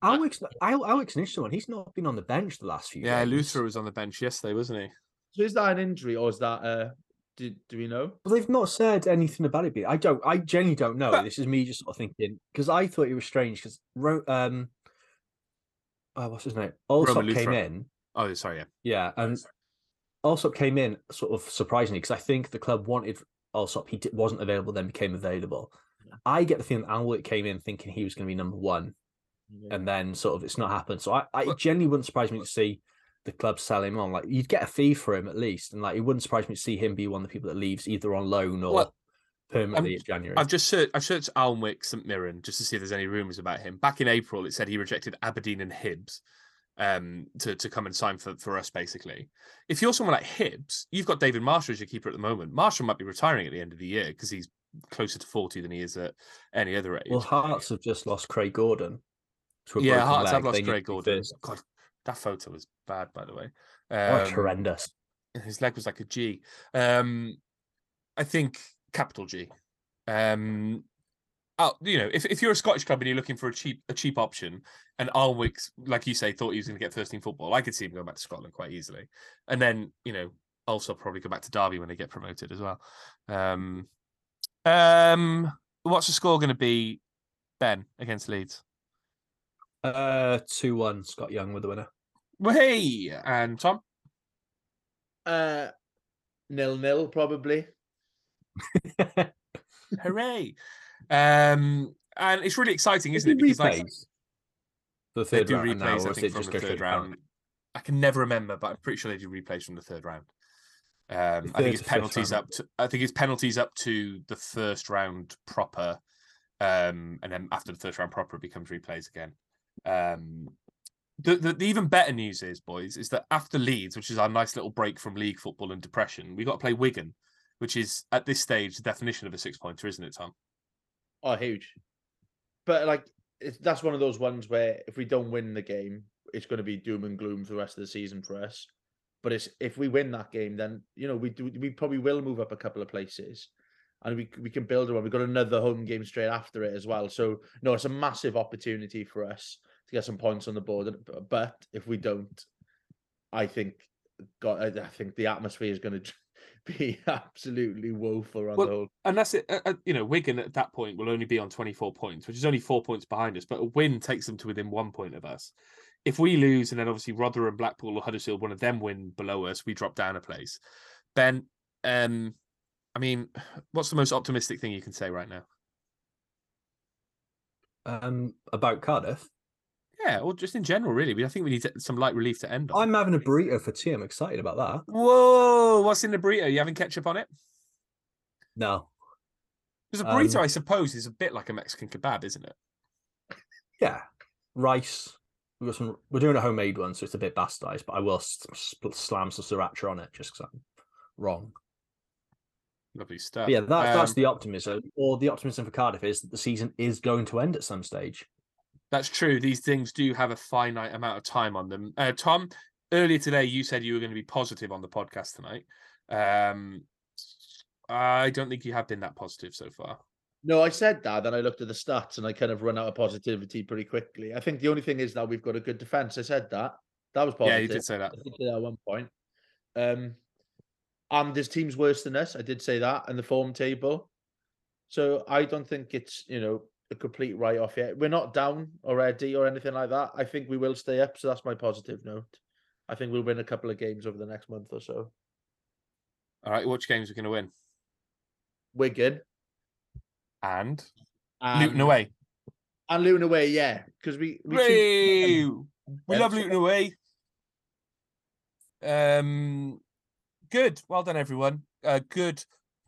Alex, Al- Alex an interesting one. He's not been on the bench the last few. Yeah, games. Luther was on the bench yesterday, wasn't he? so is that an injury or is that uh? Do, do we know? But they've not said anything about it. I don't. I genuinely don't know. But- this is me just sort of thinking because I thought it was strange because um, oh, what's his name? Allsop came in. Oh, sorry, yeah. Yeah, and Allsop came in sort of surprisingly because I think the club wanted Allsop. He wasn't available, then became available. I get the feeling Alnwick came in thinking he was going to be number one, and then sort of it's not happened. So I, I But- genuinely wouldn't surprise me to see the club sell him on. Like you'd get a fee for him at least, and like it wouldn't surprise me to see him be one of the people that leaves either on loan or Well, permanently at January. I've just searched, I've searched Alnwick St Mirren just to see if there's any rumours about him. Back in April, it said he rejected Aberdeen and Hibs um, to, to come and sign for, for us, basically. If you're someone like Hibs, you've got David Marshall as your keeper at the moment. Marshall might be retiring at the end of the year because he's closer to 40 than he is at any other age. well, Hearts have just lost Craig Gordon. yeah, Hearts leg. have lost They Craig Gordon. God, that photo was bad, by the way. Oh, Um, horrendous. his leg was like a G. Um, I think capital G. Um, oh, you know, if, if you're a Scottish club and you're looking for a cheap a cheap option, and Alnwick's like you say thought he was going to get first team football, I could see him going back to Scotland quite easily, and then you know also probably go back to Derby when they get promoted as well. Um, um, what's the score going to be, Ben against Leeds? Uh, two one. Scott Young with the winner. Well, hey, and Tom. Uh, nil nil probably. Hooray! Um, and it's really exciting, isn't it? Because like the they third do round now, replays, or I think, from the third to round. I can never remember, but I'm pretty sure they do replays from the third round. Um, I think it's penalties up to. I think it's penalties up to the first round proper, um, and then after the first round proper, it becomes replays again. Um, the, the the even better news is, boys, is that after Leeds, which is our nice little break from league football and depression, we got to play Wigan, which is at this stage the definition of a six pointer, isn't it, Tom? Oh, huge. But like, that's one of those ones where if we don't win the game, it's going to be doom and gloom for the rest of the season for us. But it's if we win that game, then you know we do, we probably will move up a couple of places, and we we can build around. We've got another home game straight after it as well. So no, it's a massive opportunity for us to get some points on the board. But if we don't, I think, God, I think the atmosphere is going to be absolutely woeful on Well, the whole. And that's it. Uh, uh, you know, Wigan at that point will only be on 24 points, which is only four points behind us, but a win takes them to within one point of us. If we lose, and then obviously Rotherham, Blackpool, or Huddersfield, one of them win below us, we drop down a place. Ben, um, I mean, what's the most optimistic thing you can say right now? Um, about Cardiff, Yeah, or just in general, really. We- I think we need to- some light relief to end on. I'm having a burrito for tea. I'm excited about that. Whoa, what's in the burrito? You having ketchup on it? No, Because a burrito, Um, I suppose, is a bit like a Mexican kebab, isn't it? yeah, rice. We've got some. We're doing a homemade one, so it's a bit bastardized. But I will slam some sriracha on it just because I'm wrong. Lovely stuff. But yeah, that, that's Um, the optimism. Or the optimism for Cardiff is that the season is going to end at some stage. That's true. These things do have a finite amount of time on them. Uh, Tom, earlier today you said you were going to be positive on the podcast tonight. Um, I don't think you have been that positive so far. No, I said that. Then I looked at the stats and I kind of run out of positivity pretty quickly. I think the only thing is that we've got a good defense. I said that. That was positive. Yeah, you did say that. I did say that at one point. Um, and there's teams worse than us. I did say that in the form table. So I don't think it's you know a complete write off yet. We're not down already or anything like that. I think we will stay up. So that's my positive note. I think we'll win a couple of games over the next month or so. All right, which games are going to win? Wigan And and, Luton away. and Luton away, yeah, because we we seem- Woo! We Yeah. love Luton away. Um, good. Well done, everyone. Uh, good,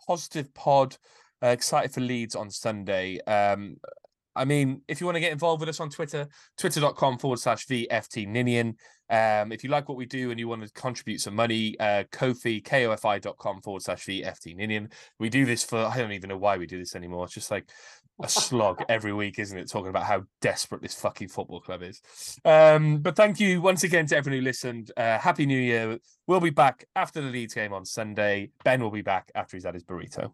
positive pod. Uh, excited for Leeds on Sunday. Um, I mean, if you want to get involved with us on Twitter, twitter.com forward slash VFT Ninian. Um, if you like what we do and you want to contribute some money, uh, Ko-fi, ko-fi.com forward slash VFT Ninian. We do this for, I don't even know why we do this anymore. It's just like a slog every week, isn't it? Talking about how desperate this fucking football club is. Um, but thank you once again to everyone who listened. Uh, Happy New Year. We'll be back after the Leeds game on Sunday. Ben will be back after he's had his burrito.